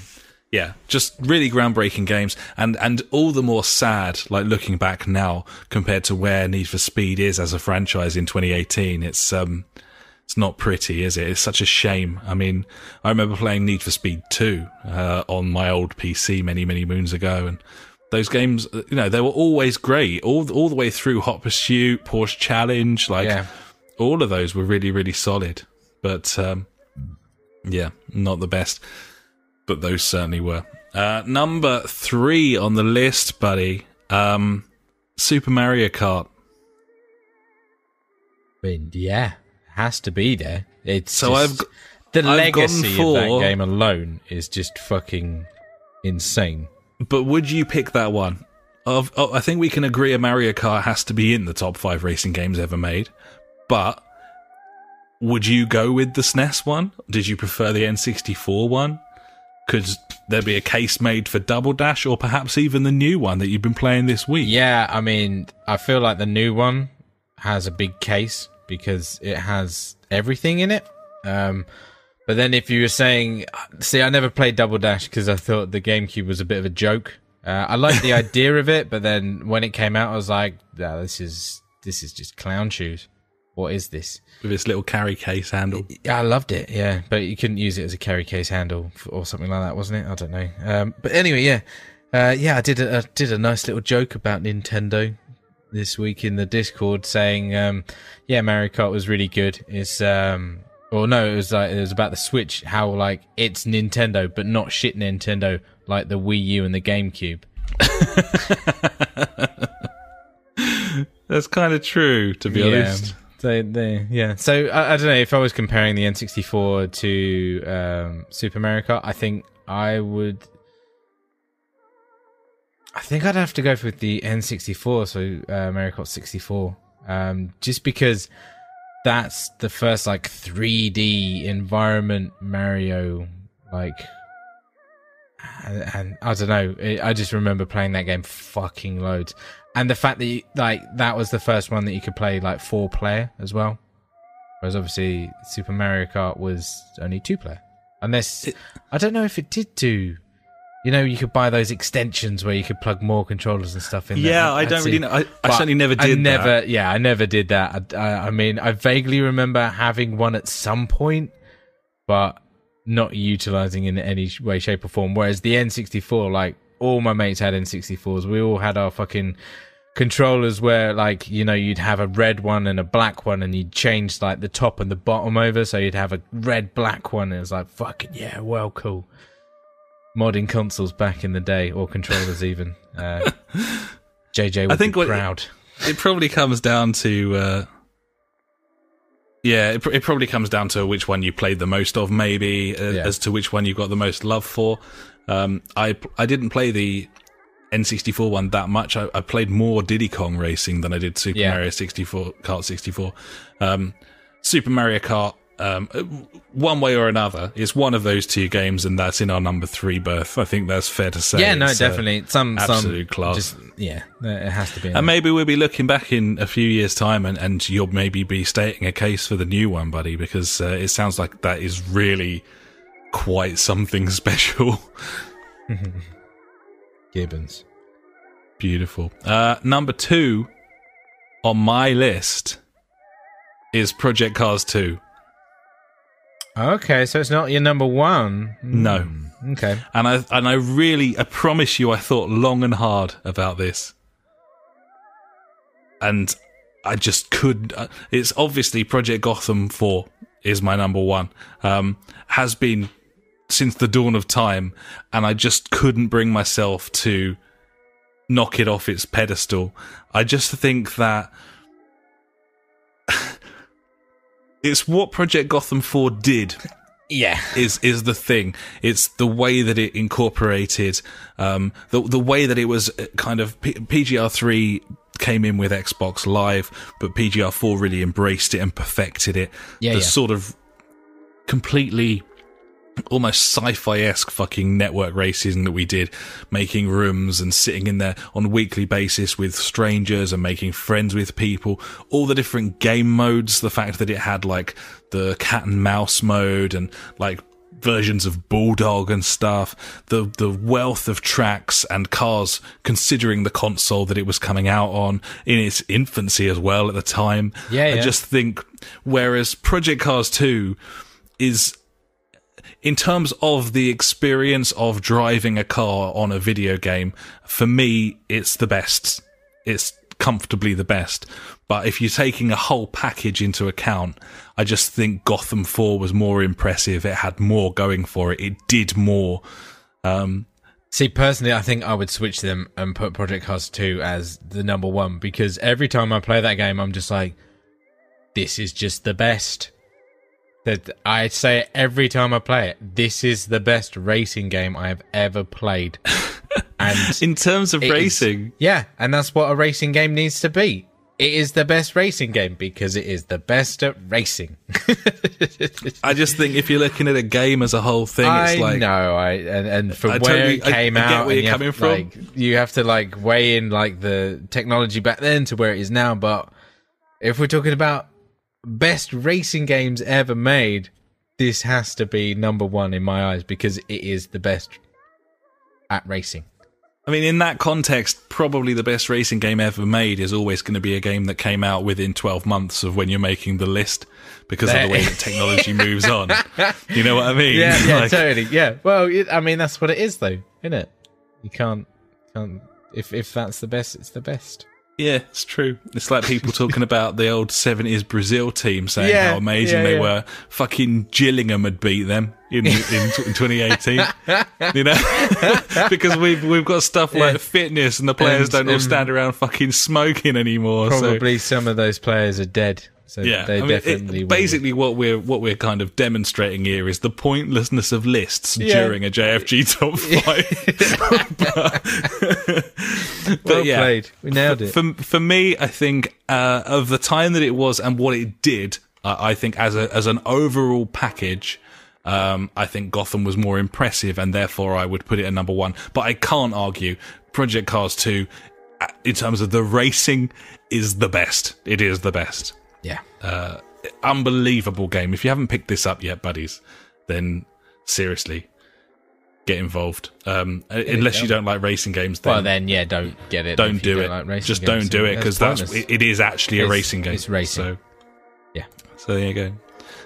yeah, just really groundbreaking games, and and all the more sad, like looking back now compared to where Need for Speed is as a franchise in 2018. It's um, it's not pretty, is it? It's such a shame. I mean, I remember playing Need for Speed 2 uh, on my old PC many many moons ago, and those games, uh, you know, they were always great, all all the way through Hot Pursuit, Porsche Challenge, like Yeah. all of those were really really solid. But um, yeah, not the best, but those certainly were. Uh, number three on the list, buddy. Um, Super Mario Kart. I mean, yeah, has to be there. It's So just- I've the I've legacy of for- that game alone is just fucking insane. But would you pick that one? Of, oh, I think we can agree a Mario Kart has to be in the top five racing games ever made. But would you go with the SNES one? Did you prefer the N64 one? Could there be a case made for Double Dash, or perhaps even the new one that you've been playing this week? Yeah, I mean, I feel like the new one has a big case because it has everything in it. Um, but then if you were saying, see, I never played Double Dash because I thought the GameCube was a bit of a joke. Uh, I liked the idea of it, but then when it came out, I was like, nah, this is this is just clown shoes. What is this? with this little carry case handle. Yeah, I loved it. Yeah, but you couldn't use it as a carry case handle or something like that, wasn't it? I don't know. Um, but anyway, yeah, uh, yeah, I did a, I did a nice little joke about Nintendo this week in the Discord, saying, um, yeah, Mario Kart was really good. It's um, or no, it was like it was about the Switch, how like it's Nintendo, but not shit Nintendo like the Wii U and the GameCube. That's kind of true, to be honest. So they, yeah. So I, I don't know if I was comparing the N64 to um, Super America. I think I would. I think I'd have to go with the N64, so uh, Mario 64, um, just because that's the first like 3D environment Mario like and, and I don't know it, I just remember playing that game fucking loads. And the fact that you, like that was the first one that you could play like four player as well. Whereas obviously Super Mario Kart was only two player unless I don't know if it did do you know you could buy those extensions where you could plug more controllers and stuff in there. Yeah, I I'd don't see- really know. I, I certainly never did. I never, that. yeah, I never did that. I, I, I mean, I vaguely remember having one at some point, but not utilizing in any way, shape, or form. Whereas the N64, like all my mates had N64s. We all had our fucking controllers where, like, you know, you'd have a red one and a black one, and you'd change like the top and the bottom over, so you'd have a red black one. And it was like, fucking yeah, well, cool. Modding consoles back in the day, or controllers even. Uh, JJ would think be proud. It probably comes down to. Uh, yeah, it, it probably comes down to which one you played the most of, maybe, uh, Yeah. as to which one you got the most love for. Um, I I didn't play the N64 one that much. I, I played more Diddy Kong Racing than I did Super Yeah. Mario 64, Kart 64. Um, Super Mario Kart, um, uh, one way or another, it's one of those two games, and that's in our number three berth. I think that's fair to say. Yeah, no, It's, uh, definitely. Some absolute some class. Just yeah, it has to be. and maybe we'll be looking back in a few years' time, and, and you'll maybe be stating a case for the new one, buddy, because uh, it sounds like that is really quite something special. Gibbons. Beautiful. Uh, number two on my list is Project Cars 2. Okay, so it's not your number one. No. Hmm, Okay. And I and I really I promise you I thought long and hard about this. And I just couldn't uh, it's obviously Project Gotham 4 is my number 1. Um has been since the dawn of time and I just couldn't bring myself to knock it off its pedestal. I just think that it's what Project Gotham 4 did Yeah. is is the thing. It's the way that it incorporated, um, the the way that it was uh, kind of P- PGR three came in with Xbox Live, but PGR four really embraced it and perfected it. Yeah, the yeah. sort of completely almost sci-fi esque fucking network racing that we did, making rooms and sitting in there on a weekly basis with strangers and making friends with people. All the different game modes, the fact that it had like the cat and mouse mode and like versions of Bulldog and stuff, the the wealth of tracks and cars considering the console that it was coming out on in its infancy as well at the time. Yeah, I yeah. just think whereas Project Cars 2 is in terms of the experience of driving a car on a video game, for me, it's the best. It's comfortably the best. But if you're taking a whole package into account, I just think Gotham 4 was more impressive. It had more going for it. It did more. Um, See, personally, I think I would switch them and put Project Cars 2 as the number one because every time I play that game, I'm just like, this is just the best. That I say it every time I play it. This is the best racing game I have ever played. And in terms of it is- racing, yeah, and that's what a racing game needs to be. It is the best racing game because it is the best at racing. I just think if you're looking at a game as a whole thing, it's I like know, I and, and for I where totally- it came I out, where you're you coming have, from. Like, you have to like weigh in like the technology back then to where it is now. But if we're talking about best racing games ever made, this has to be number one in my eyes because it is the best at racing. I mean, in that context, probably the best racing game ever made is always going to be a game that came out within 12 months of when you're making the list because of the way that technology moves on. You know what I mean? Yeah, yeah, Like, totally. Yeah. Well, it, I mean, that's what it is, though, isn't it? You can't, can't. If if that's the best, it's the best. Yeah, it's true. It's like people talking about the old 70s Brazil team saying Yeah, how amazing yeah, they yeah. were. Fucking Gillingham had beat them in, in, in 2018. you know? because we've, we've got stuff like fitness and the players And- don't all and- stand around fucking smoking anymore. so- Probably some of those players are dead. So Yeah, they I mean, it- basically what we're what we're kind of demonstrating here is the pointlessness of lists Yeah. during a JFG top five. but well yeah, played. We nailed it. for for me, I think uh, of the time that it was and what it did, I, I think as a as an overall package, um, I think Gotham was more impressive, and therefore I would put it at number one. But I can't argue Project Cars two, uh, in terms of the racing, is the best. It is the best. Yeah. Unbelievable game. If you haven't picked this up yet, buddies, then seriously. Get involved. Um, unless you don't like racing games, then Well, then, yeah, don't get it. don't do it. like Just games, don't do it because that's pointless. it, it is actually a racing game. it's racing. So, Yeah. so there you go.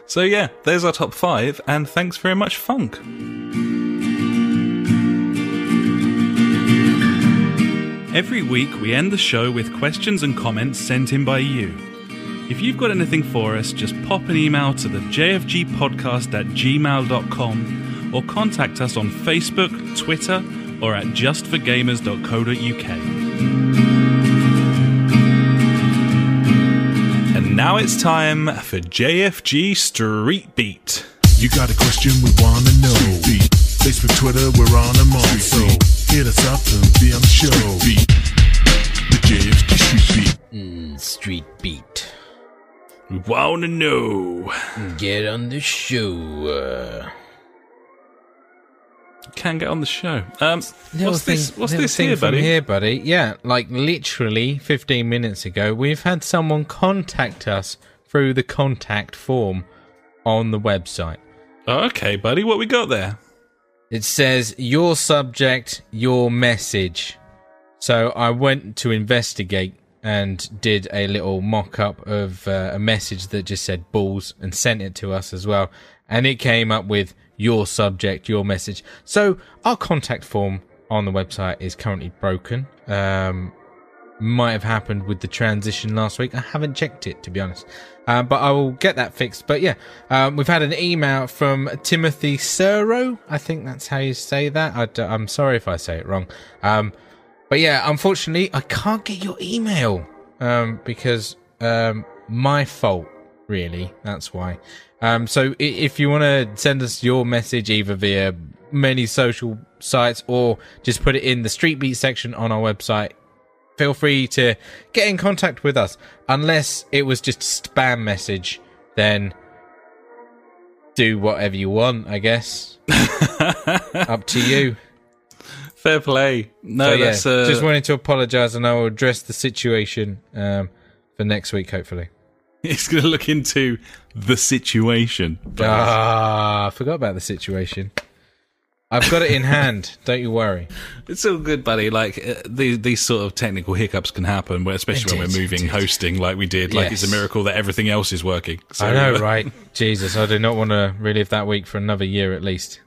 So yeah, there's our top five, and thanks very much, Funk. Every week we end the show with questions and comments sent in by you. If you've got anything for us, just pop an email to the jfgpodcast at gmail.com or contact us on Facebook, Twitter, or at justforgamers.co.uk. And now it's time for JFG Street Beat. You got a question we wanna know. Beat. Facebook, Twitter, we're on them all. So hit us up and be on the show. Beat. The JFG Street Beat. Hmm, Street Beat. Wanna know. Get on the show. Can get on the show. Um, little what's this? thing- What's this thing here, from buddy? here, buddy? Yeah, like literally 15 minutes ago, we've had someone contact us through the contact form on the website. Okay, buddy. What we got there? It says your subject, your message. So I went to investigate and did a little mock up of uh, a message that just said balls and sent it to us as well. And it came up with your subject, your message. So our contact form on the website is currently broken. Um, might have happened with the transition last week. I haven't checked it to be honest, um, but I will get that fixed. But yeah, um, we've had an email from Timothy Suro. I think that's how you say that. I I'm sorry if I say it wrong. Um, but yeah, unfortunately, I can't get your email um, because um, my fault. Really, that's why. Um, so if you want to send us your message either via many social sites or just put it in the Street Beat section on our website, feel free to get in contact with us. Unless it was just a spam message, then do whatever you want, I guess. Up to you. Fair play. No, So, yeah, that's uh, just wanted to apologise and I will address the situation um, for next week, hopefully. He's going to look into the situation. Ah, I forgot about the situation. I've got it in hand. Don't you worry. It's all good, buddy. Like uh, these these sort of technical hiccups can happen, especially when we're moving hosting like we did. Like it's a miracle that everything else is working. So, I know, right? Jesus, I do not want to relive that week for another year at least.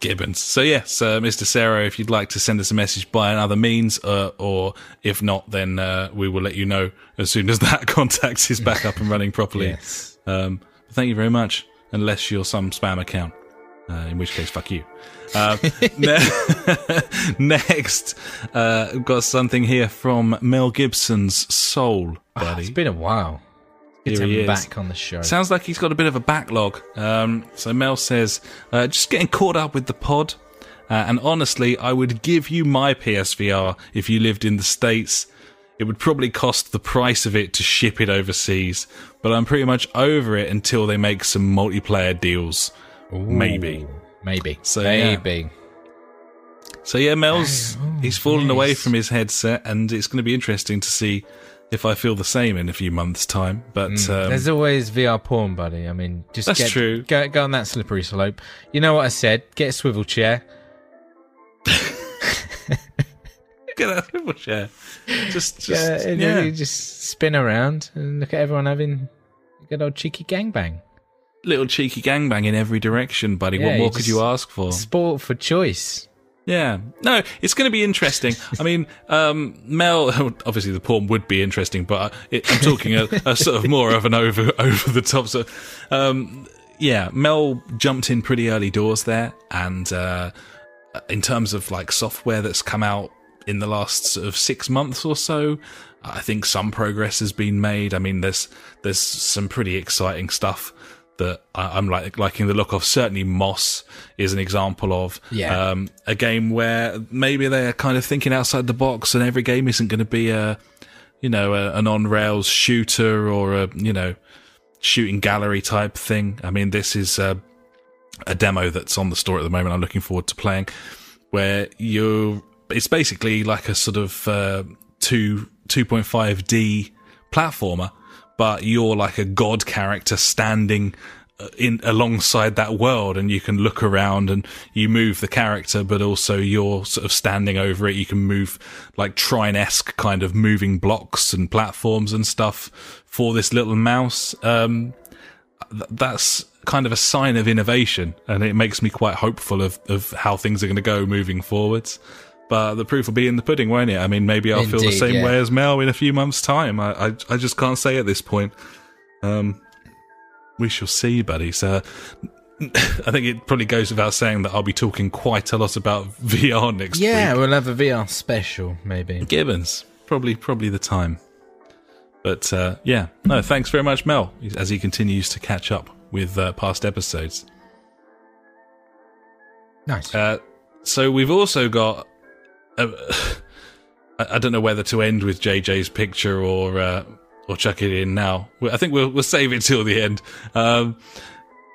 Gibbons. So yes, uh, Mr. Sarah, if you'd like to send us a message by another means, uh, or if not, then uh, we will let you know as soon as that contact is back up and running properly. Yes. Um, thank you very much. Unless you're some spam account, uh, in which case, fuck you. Uh, ne- next, uh, we've got something here from Mel Gibson's Soul, Ah, buddy. it's been a while. Good Here to he is. back on the show. Sounds like he's got a bit of a backlog. Um, so Mel says, uh, just getting caught up with the pod. Uh, and honestly, I would give you my PSVR if you lived in the States. It would probably cost the price of it to ship it overseas, but I'm pretty much over it until they make some multiplayer deals. Maybe. Maybe. So, yeah. So yeah, Mel's he's fallen away from his headset, and it's going to be interesting to see if I feel the same in a few months' time. But um, There's always VR porn, buddy. I mean, just That's get, true. Go, go on that slippery slope. You know what I said? Get a swivel chair. get a swivel chair. Just, just Yeah, yeah. you just spin around and look at everyone having a good old cheeky gangbang. little cheeky gangbang in every direction, buddy. Yeah, what more could you ask for? Sport for choice. Yeah. No, it's going to be interesting. I mean, um, Mel, obviously the porn would be interesting, but it, I'm talking a, a sort of more of an over, over the top. So, um, yeah, Mel jumped in pretty early doors there. And, uh, in terms of like software that's come out in the last sort of six months or so, I think some progress has been made. I mean, there's, there's some pretty exciting stuff that I- I'm like liking the look of. Certainly, Moss is an example of Yeah. um, a game where maybe they're kind of thinking outside the box, and every game isn't going to be a you know a, an on rails shooter or a you know shooting gallery type thing. I mean, this is uh, a demo that's on the store at the moment. I'm looking forward to playing, where you it's basically like a sort of uh, two 2.5D platformer, but you're like a god character standing uh, in alongside that world and you can look around and you move the character but also you're sort of standing over it. You can move like trine-esque kind of moving blocks and platforms and stuff for this little mouse. Um th- that's kind of a sign of innovation and it makes me quite hopeful of, of how things are going to go moving forwards but the proof will be in the pudding won't it i mean maybe i'll feel the same yeah. way as mel in a few months time i i, I just can't say at this point um we shall see, buddy. So I think it probably goes without saying that I'll be talking quite a lot about VR next week. Yeah, week. we'll have a VR special, maybe. Gibbons, probably probably the time. But uh, yeah, no, thanks very much, Mel, as he continues to catch up with uh, past episodes. Nice. Uh, so we've also got. Uh, I don't know whether to end with JJ's picture or uh, or chuck it in now. I think we'll we'll save it till the end. Um,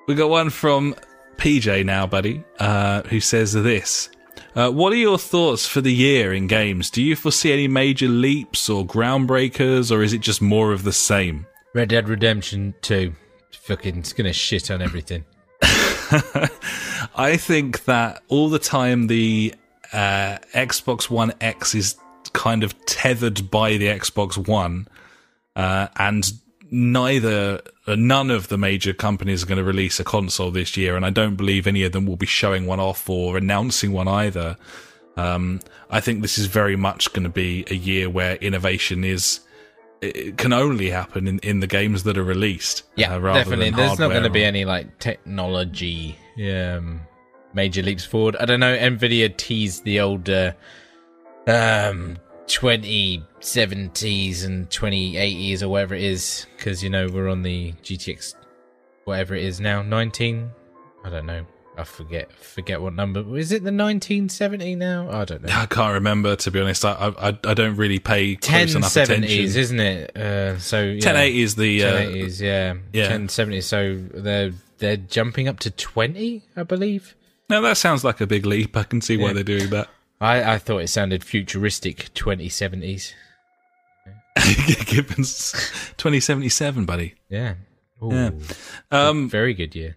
we got one from PJ now, buddy, uh, who says this. Uh, what are your thoughts for the year in games? Do you foresee any major leaps or groundbreakers, or is it just more of the same? Red Dead Redemption 2. Fucking, it's gonna shit on everything. I think that all the time the uh, Xbox One X is kind of tethered by the Xbox One, uh, and neither, uh, none of the major companies are going to release a console this year, and I don't believe any of them will be showing one off or announcing one either. Um, I think this is very much going to be a year where innovation is. It can only happen in, in the games that are released. Yeah, uh, rather definitely. than There's not going to be any like technology um, major leaps forward. I don't know. Nvidia teased the old uh, um, 2070s and 2080s or whatever it is because you know we're on the GTX whatever it is now 19. I don't know. I forget forget what number is it. The 1970 now? I don't know. I can't remember to be honest. I I, I don't really pay close enough attention. 1070s, attention. isn't it? Uh, so yeah. 1080 is the uh, 1080s, yeah, yeah. 1070s. So they're they're jumping up to 20, I believe. No. That sounds like a big leap. I can see why Yeah. they're doing that. I, I thought it sounded futuristic 2070s. Gibbons, 2077, buddy. Yeah. Ooh, Yeah. Um, very good year.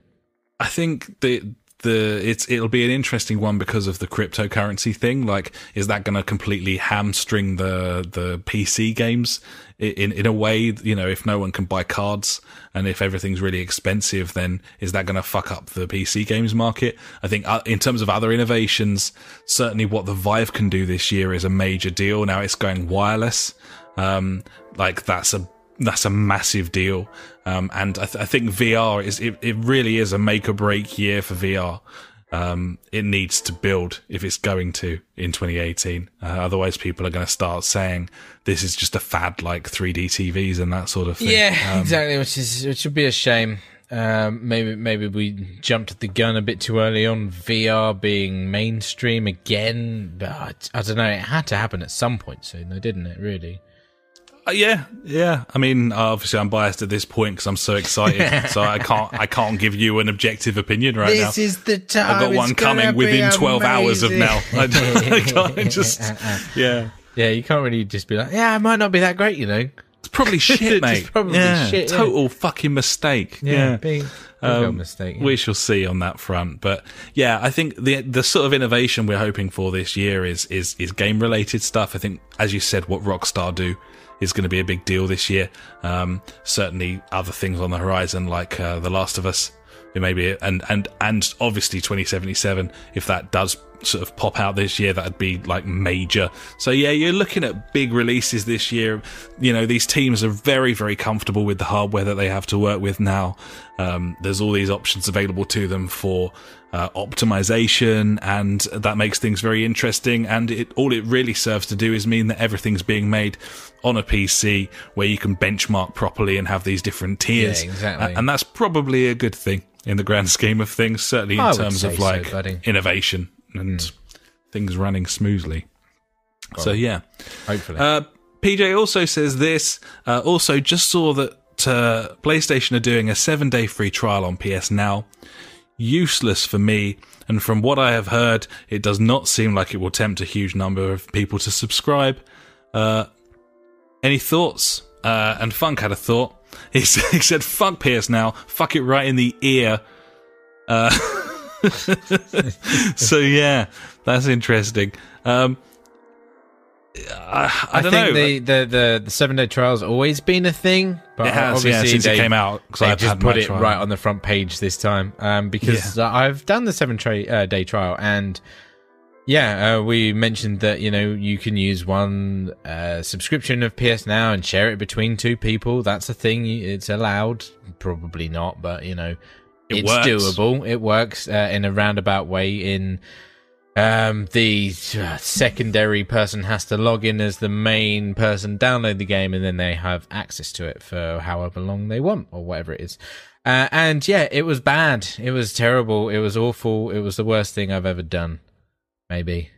I think the the it's it'll be an interesting one because of the cryptocurrency thing. Like, is that going to completely hamstring the the PC games in in a way? You know, if no one can buy cards and if everything's really expensive, then is that going to fuck up the PC games market? I think uh, in terms of other innovations, certainly what the Vive can do this year is a major deal. Now it's going wireless. Um, like that's a that's a massive deal. Um, and I, th- I think VR is it, it really is a make or break year for VR. Um, it needs to build if it's going to in 2018. Uh, otherwise, people are going to start saying this is just a fad like 3D TVs and that sort of thing. Yeah, Um, exactly. Which is which would be a shame. Um, maybe maybe we jumped the gun a bit too early on VR being mainstream again. But I don't know. It had to happen at some point soon, though, didn't it? Really. Uh, yeah, yeah. I mean, obviously, I'm biased at this point because I'm so excited, so I can't I can't give you an objective opinion right now. This is the time. I've got one coming within 12 hours of now. I, I can't just, yeah. Yeah, you can't really just be like, yeah, it might not be that great, you know. It's probably shit, It's mate. probably yeah, shit, yeah. Total fucking mistake. Yeah. big Um, mistake. yeah. We shall see on that front, but yeah, I think the the sort of innovation we're hoping for this year is is is game related stuff. I think, as you said, what Rockstar do is going to be a big deal this year. Um, certainly, other things on the horizon like uh, The Last of Us, it may be, and and and obviously 2077. If that does sort of pop out this year, that'd be like major. So yeah, you're looking at big releases this year. You know, these teams are very very comfortable with the hardware that they have to work with now. Um, there's all these options available to them for uh, optimization, and that makes things very interesting. And it all it really serves to do is mean that everything's being made on a PC where you can benchmark properly and have these different tiers. Yeah, exactly. And that's probably a good thing in the grand scheme of things. Certainly in terms of like. Hmm. innovation and things running smoothly. So yeah. Hopefully. Uh, PJ also says this. Uh, also, just saw that uh, PlayStation are doing a seven day free trial on PS Now. Useless for me, and from what I have heard, it does not seem like it will tempt a huge number of people to subscribe. Uh, any thoughts? Uh, and Funk had a thought. He said, he said, "Fuck PS Now, fuck it right in the ear." So yeah, that's interesting. Um, I, I, I, think know. the, the, the, the seven day trial's always been a thing, but It has, yeah, obviously since they, it came out. They I've just put it trial. right on the front page this time um, because uh, I've done the seven tra- uh, day trial and yeah, uh, we mentioned that you know you can use one uh, subscription of PS Now and share it between two people. That's a thing; it's allowed. Probably not, but you know, It it's works. doable. It works uh, in a roundabout way. In um, the uh, secondary person has to log in as the main person, download the game, and then they have access to it for however long they want or whatever it is. Uh, and yeah, it was bad. It was terrible. It was awful. It was the worst thing I've ever done. Maybe,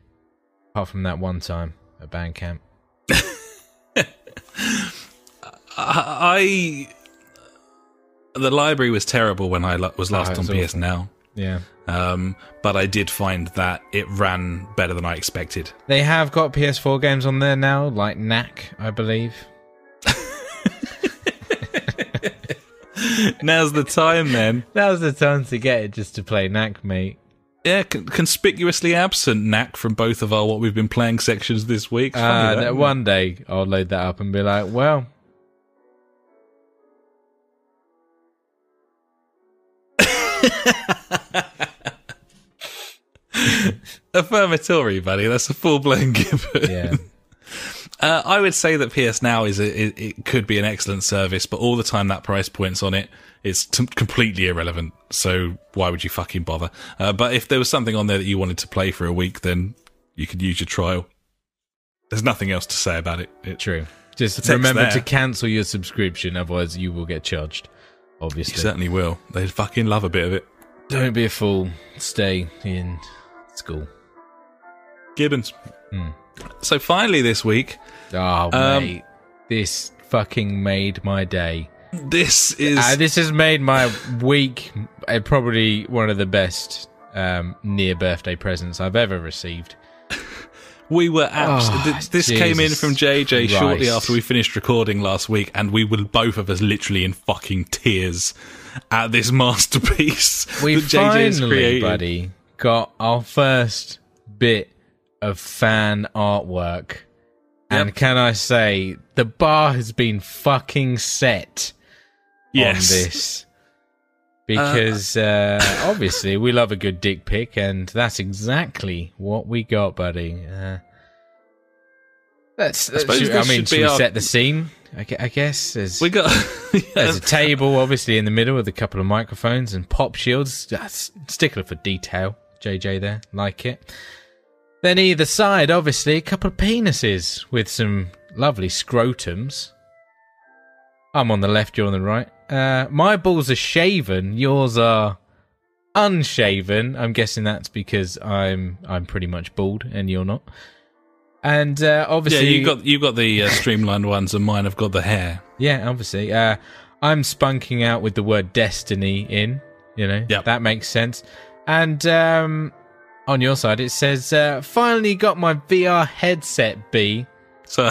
apart from that one time at band camp. I the library was terrible when I was last Oh, on Now, Yeah, um, but I did find that it ran better than I expected. they have got PS4 games on there now, like Knack, I believe. Now's the time, then. Now's the time to get it just to play Knack, mate. Yeah, con- conspicuously absent knack from both of our what we've been playing sections this week. Uh, that, that isn't it? one day I'll load that up and be like, well, affirmatory, buddy. That's a full blown given. yeah. Uh, I would say that PS Now is a, it, it could be an excellent service, but all the time that price point's on it, it's t- completely irrelevant. So why would you fucking bother? Uh, but if there was something on there that you wanted to play for a week, then you could use your trial. There's nothing else to say about it. it True. Just remember there. to cancel your subscription, otherwise you will get charged. you Obviously. certainly will. They fucking love a bit of it. Don't be a fool. Stay in school. Gibbons. Hmm. So finally this week, Oh, Um, mate. This fucking made my day. this is Uh, this has made my week uh, probably one of the best um, near birthday presents I've ever received. We were abs- Oh, ah, th- this came in from JJ shortly after we finished recording last week, and we were both of us literally in fucking tears at this masterpiece We that JJ's finally, created. buddy, got our first bit of fan artwork. And can I say, the bar has been fucking set Yes. on this. Because uh, obviously we love a good dick pic, and that's exactly what we got, buddy. Uh, let's, let's should- I mean, should should we our- set the scene? I, I guess there's, We got there's a table, obviously, in the middle with a couple of microphones and pop shields. That's stickler for detail. JJ there, like it. Then either side, obviously, a couple of penises with some lovely scrotums. I'm on the left, you're on the right. Uh, my balls are shaven, yours are unshaven. I'm guessing that's because I'm I'm pretty much bald and you're not. And uh, yeah, obviously, you got you got the uh, streamlined ones, and mine have got the hair. yeah, obviously. Uh, I'm spunking out with the word destiny in, you know, Yep. that makes sense. And um, on your side, it says, uh, finally got my VR headset, B. So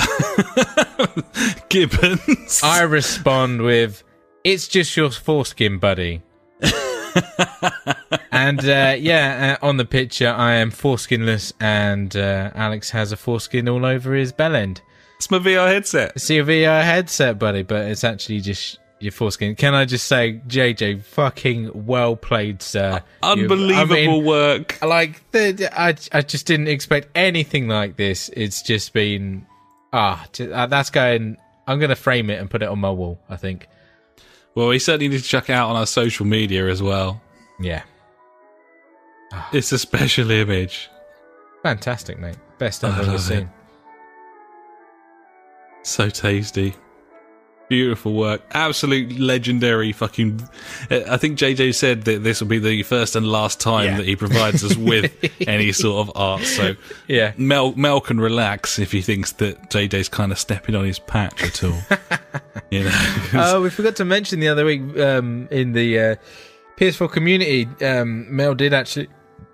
Gibbons. I respond with, it's just your foreskin, buddy. and uh, yeah, uh, on the picture, I am foreskinless, and uh, Alex has a foreskin all over his bell end. it's my VR headset. It's your VR headset, buddy, but it's actually just your foreskin. Can I just say, JJ, fucking well played, sir. Unbelievable I mean, work. like, the, I, I just didn't expect anything like this. It's just been, ah, uh, that's going. I'm going to frame it and put it on my wall, I think. Well, we certainly need to check it out on our social media as well. Yeah. Ah. It's a special image. Fantastic, mate. Best I've ever seen. So tasty. Beautiful work. Absolute legendary fucking. uh, I think JJ said that this will be the first and last time Yeah. that he provides us with any sort of art. So Yeah. Mel, Mel can relax if he thinks that JJ's kind of stepping on his patch at all. You know, Oh, we forgot to mention the other week um, in the uh, PS4 community, um, Mel did actually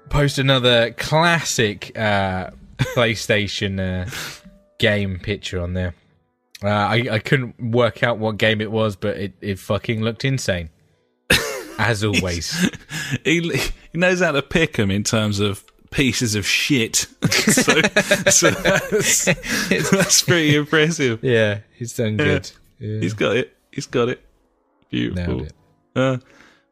post another classic uh, PlayStation uh, game picture on there. Uh, I, I couldn't work out what game it was, but it, it fucking looked insane. As always. he, he knows how to pick them in terms of pieces of shit. so, so that's, that's pretty impressive. yeah, he's done good. Yeah. He's got it. He's got it. Beautiful. It. Uh,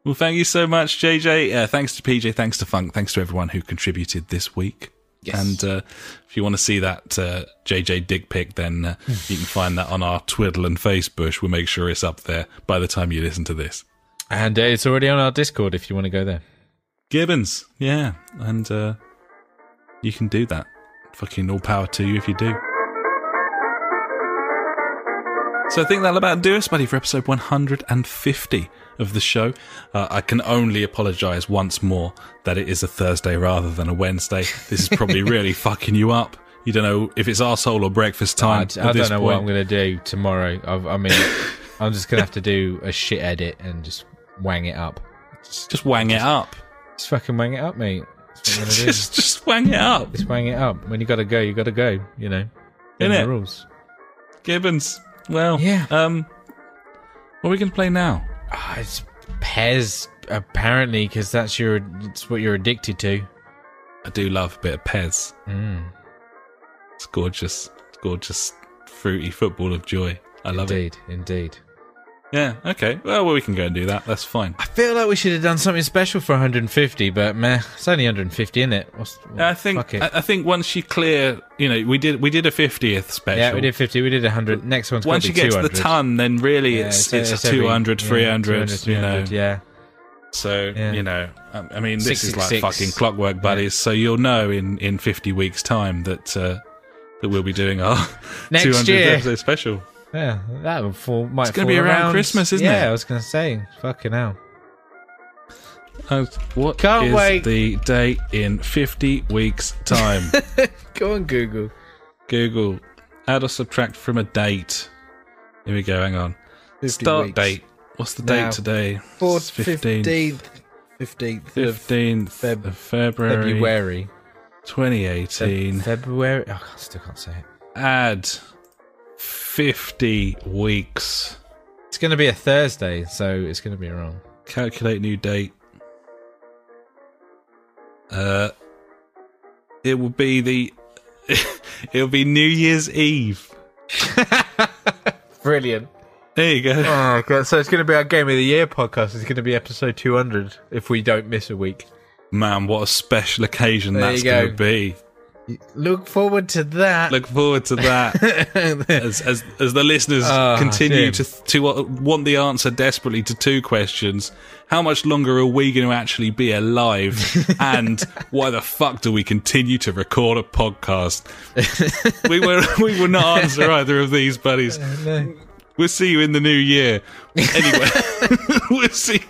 well, thank you so much, JJ. Uh, thanks to PJ. Thanks to Funk. Thanks to everyone who contributed this week. Yes. And uh, if you want to see that uh, JJ dick pic, then uh, you can find that on our Twiddle and Facebush. We'll make sure it's up there by the time you listen to this. And uh, it's already on our Discord if you want to go there. Gibbons, yeah, and uh, you can do that. Fucking all power to you if you do. So I think that'll about do us, buddy, for episode 150 of the show. Uh, I can only apologise once more that it is a Thursday rather than a Wednesday. This is probably really fucking you up. You don't know if it's arsehole or breakfast time. I this don't know what I'm going to do tomorrow. I've, I mean, I'm just going to have to do a shit edit and just wang it up. Just, Just wang it up. just fucking wang it up, mate. That's what I'm going to do. Just, just wang it up. Just wang it up. When you got to go, you got to go. You know, In the rules. Gibbons. Well, Yeah. Um, what are we going to play now? Ah, it's Pez apparently because that's your. It's what you're addicted to. I do love a bit of Pez. Mm, It's gorgeous. It's gorgeous, fruity football of joy. I love it. indeed, indeed. Yeah, okay. Well, well, we can go and do that. That's fine. I feel like we should have done something special for 150, but meh, it's only 150, isn't it? What's, I think. I, I think once you clear, you know, we did we did a 50th special. yeah, we did 50. We did 100. Next one's Once you get 200. to the ton, then really Yeah, it's so it's, every- 200, yeah, 300, 200, you know. 300, yeah. So Yeah. you know, I, I mean, this is like 666. fucking clockwork buddies. So you'll know in in 50 weeks' time that uh, that we'll be doing our Next 200th year. episode special. Yeah, that would fall, might It's gonna be around Christmas, isn't yeah, it? Yeah, I was going to say. Fucking hell. Uh, what Can't is wait. the date in 50 weeks' time? Go on, Google. Google add or subtract from a date. Here we go. Hang on. 50 Start weeks. date. What's the Now. date today? Fourth, 15th. 15th. 15th. Feb- of February, February. 2018. February. Oh, I still can't say it. Add 50 weeks. It's going to be a Thursday, so it's going to be wrong. Calculate new date. Uh, it will be the. It'll be New Year's Eve. Brilliant. There you go. Oh, God. So it's going to be our Game of the Year podcast. It's going to be episode 200 if we don't miss a week. Man, what a special occasion There that's going to be. Look forward to that. Look forward to that. as, as as the listeners Ah, continue Jim. to to want the answer desperately to two questions: How much longer are we going to actually be alive? and why the fuck do we continue to record a podcast? we will we will not answer either of these, buddies. We'll see you in the new year. Anyway, we'll see.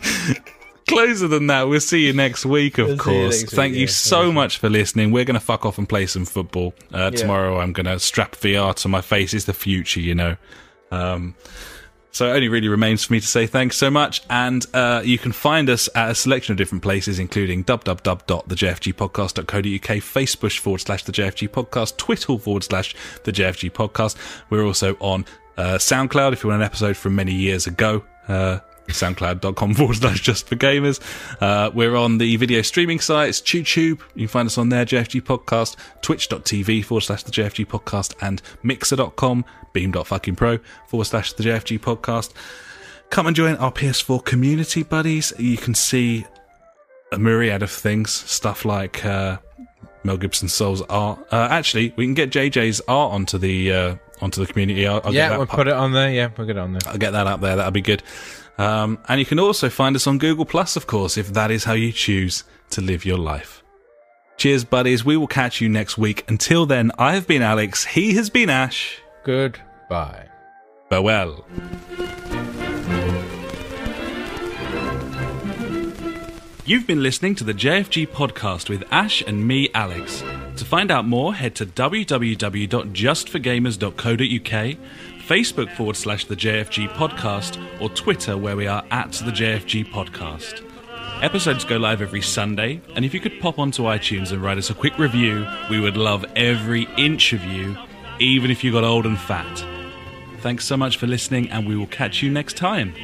Closer than that, we'll see you next week, of We'll see you course. week, Thank you yeah. so much for listening. We're going to fuck off and play some football. Uh, Tomorrow, I'm going to strap VR to my face. It's the future, you know. Um, so it only really remains for me to say thanks so much. And uh, you can find us at a selection of different places, including www.thejfgpodcast.co.uk, Facebook forward slash the JFG podcast, Twitter forward slash the JFG podcast. We're also on uh, SoundCloud if you want an episode from many years ago. Uh, soundcloud.com forward slash just for gamers. Uh, we're on the video streaming sites, YouTube. You can find us on there, JFG Podcast, twitch.tv forward slash the JFG Podcast, and mixer.com, beam.fucking.pro forward slash the JFG Podcast. Come and join our PS4 community buddies. You can see a myriad of things, stuff like uh, Mel Gibson Soul's art. Uh, actually, we can get JJ's art onto the uh, onto the community. I'll, I'll get yeah, that we'll pu- put it on there. Yeah, we'll get it on there. I'll get that up there. That'll be good. Um, and you can also find us on Google Plus, of course, if that is how you choose to live your life. Cheers, buddies. We will catch you next week. Until then, I have been Alex. He has been Ash. Goodbye. Farewell. You've been listening to the JFG podcast with Ash and me, Alex. To find out more, head to www.justforgamers.co.uk, Facebook forward slash the JFG podcast, or Twitter where we are at the JFG podcast. Episodes go live every Sunday, and if you could pop onto iTunes and write us a quick review, we would love every inch of you, even if you got old and fat. Thanks so much for listening, and we will catch you next time.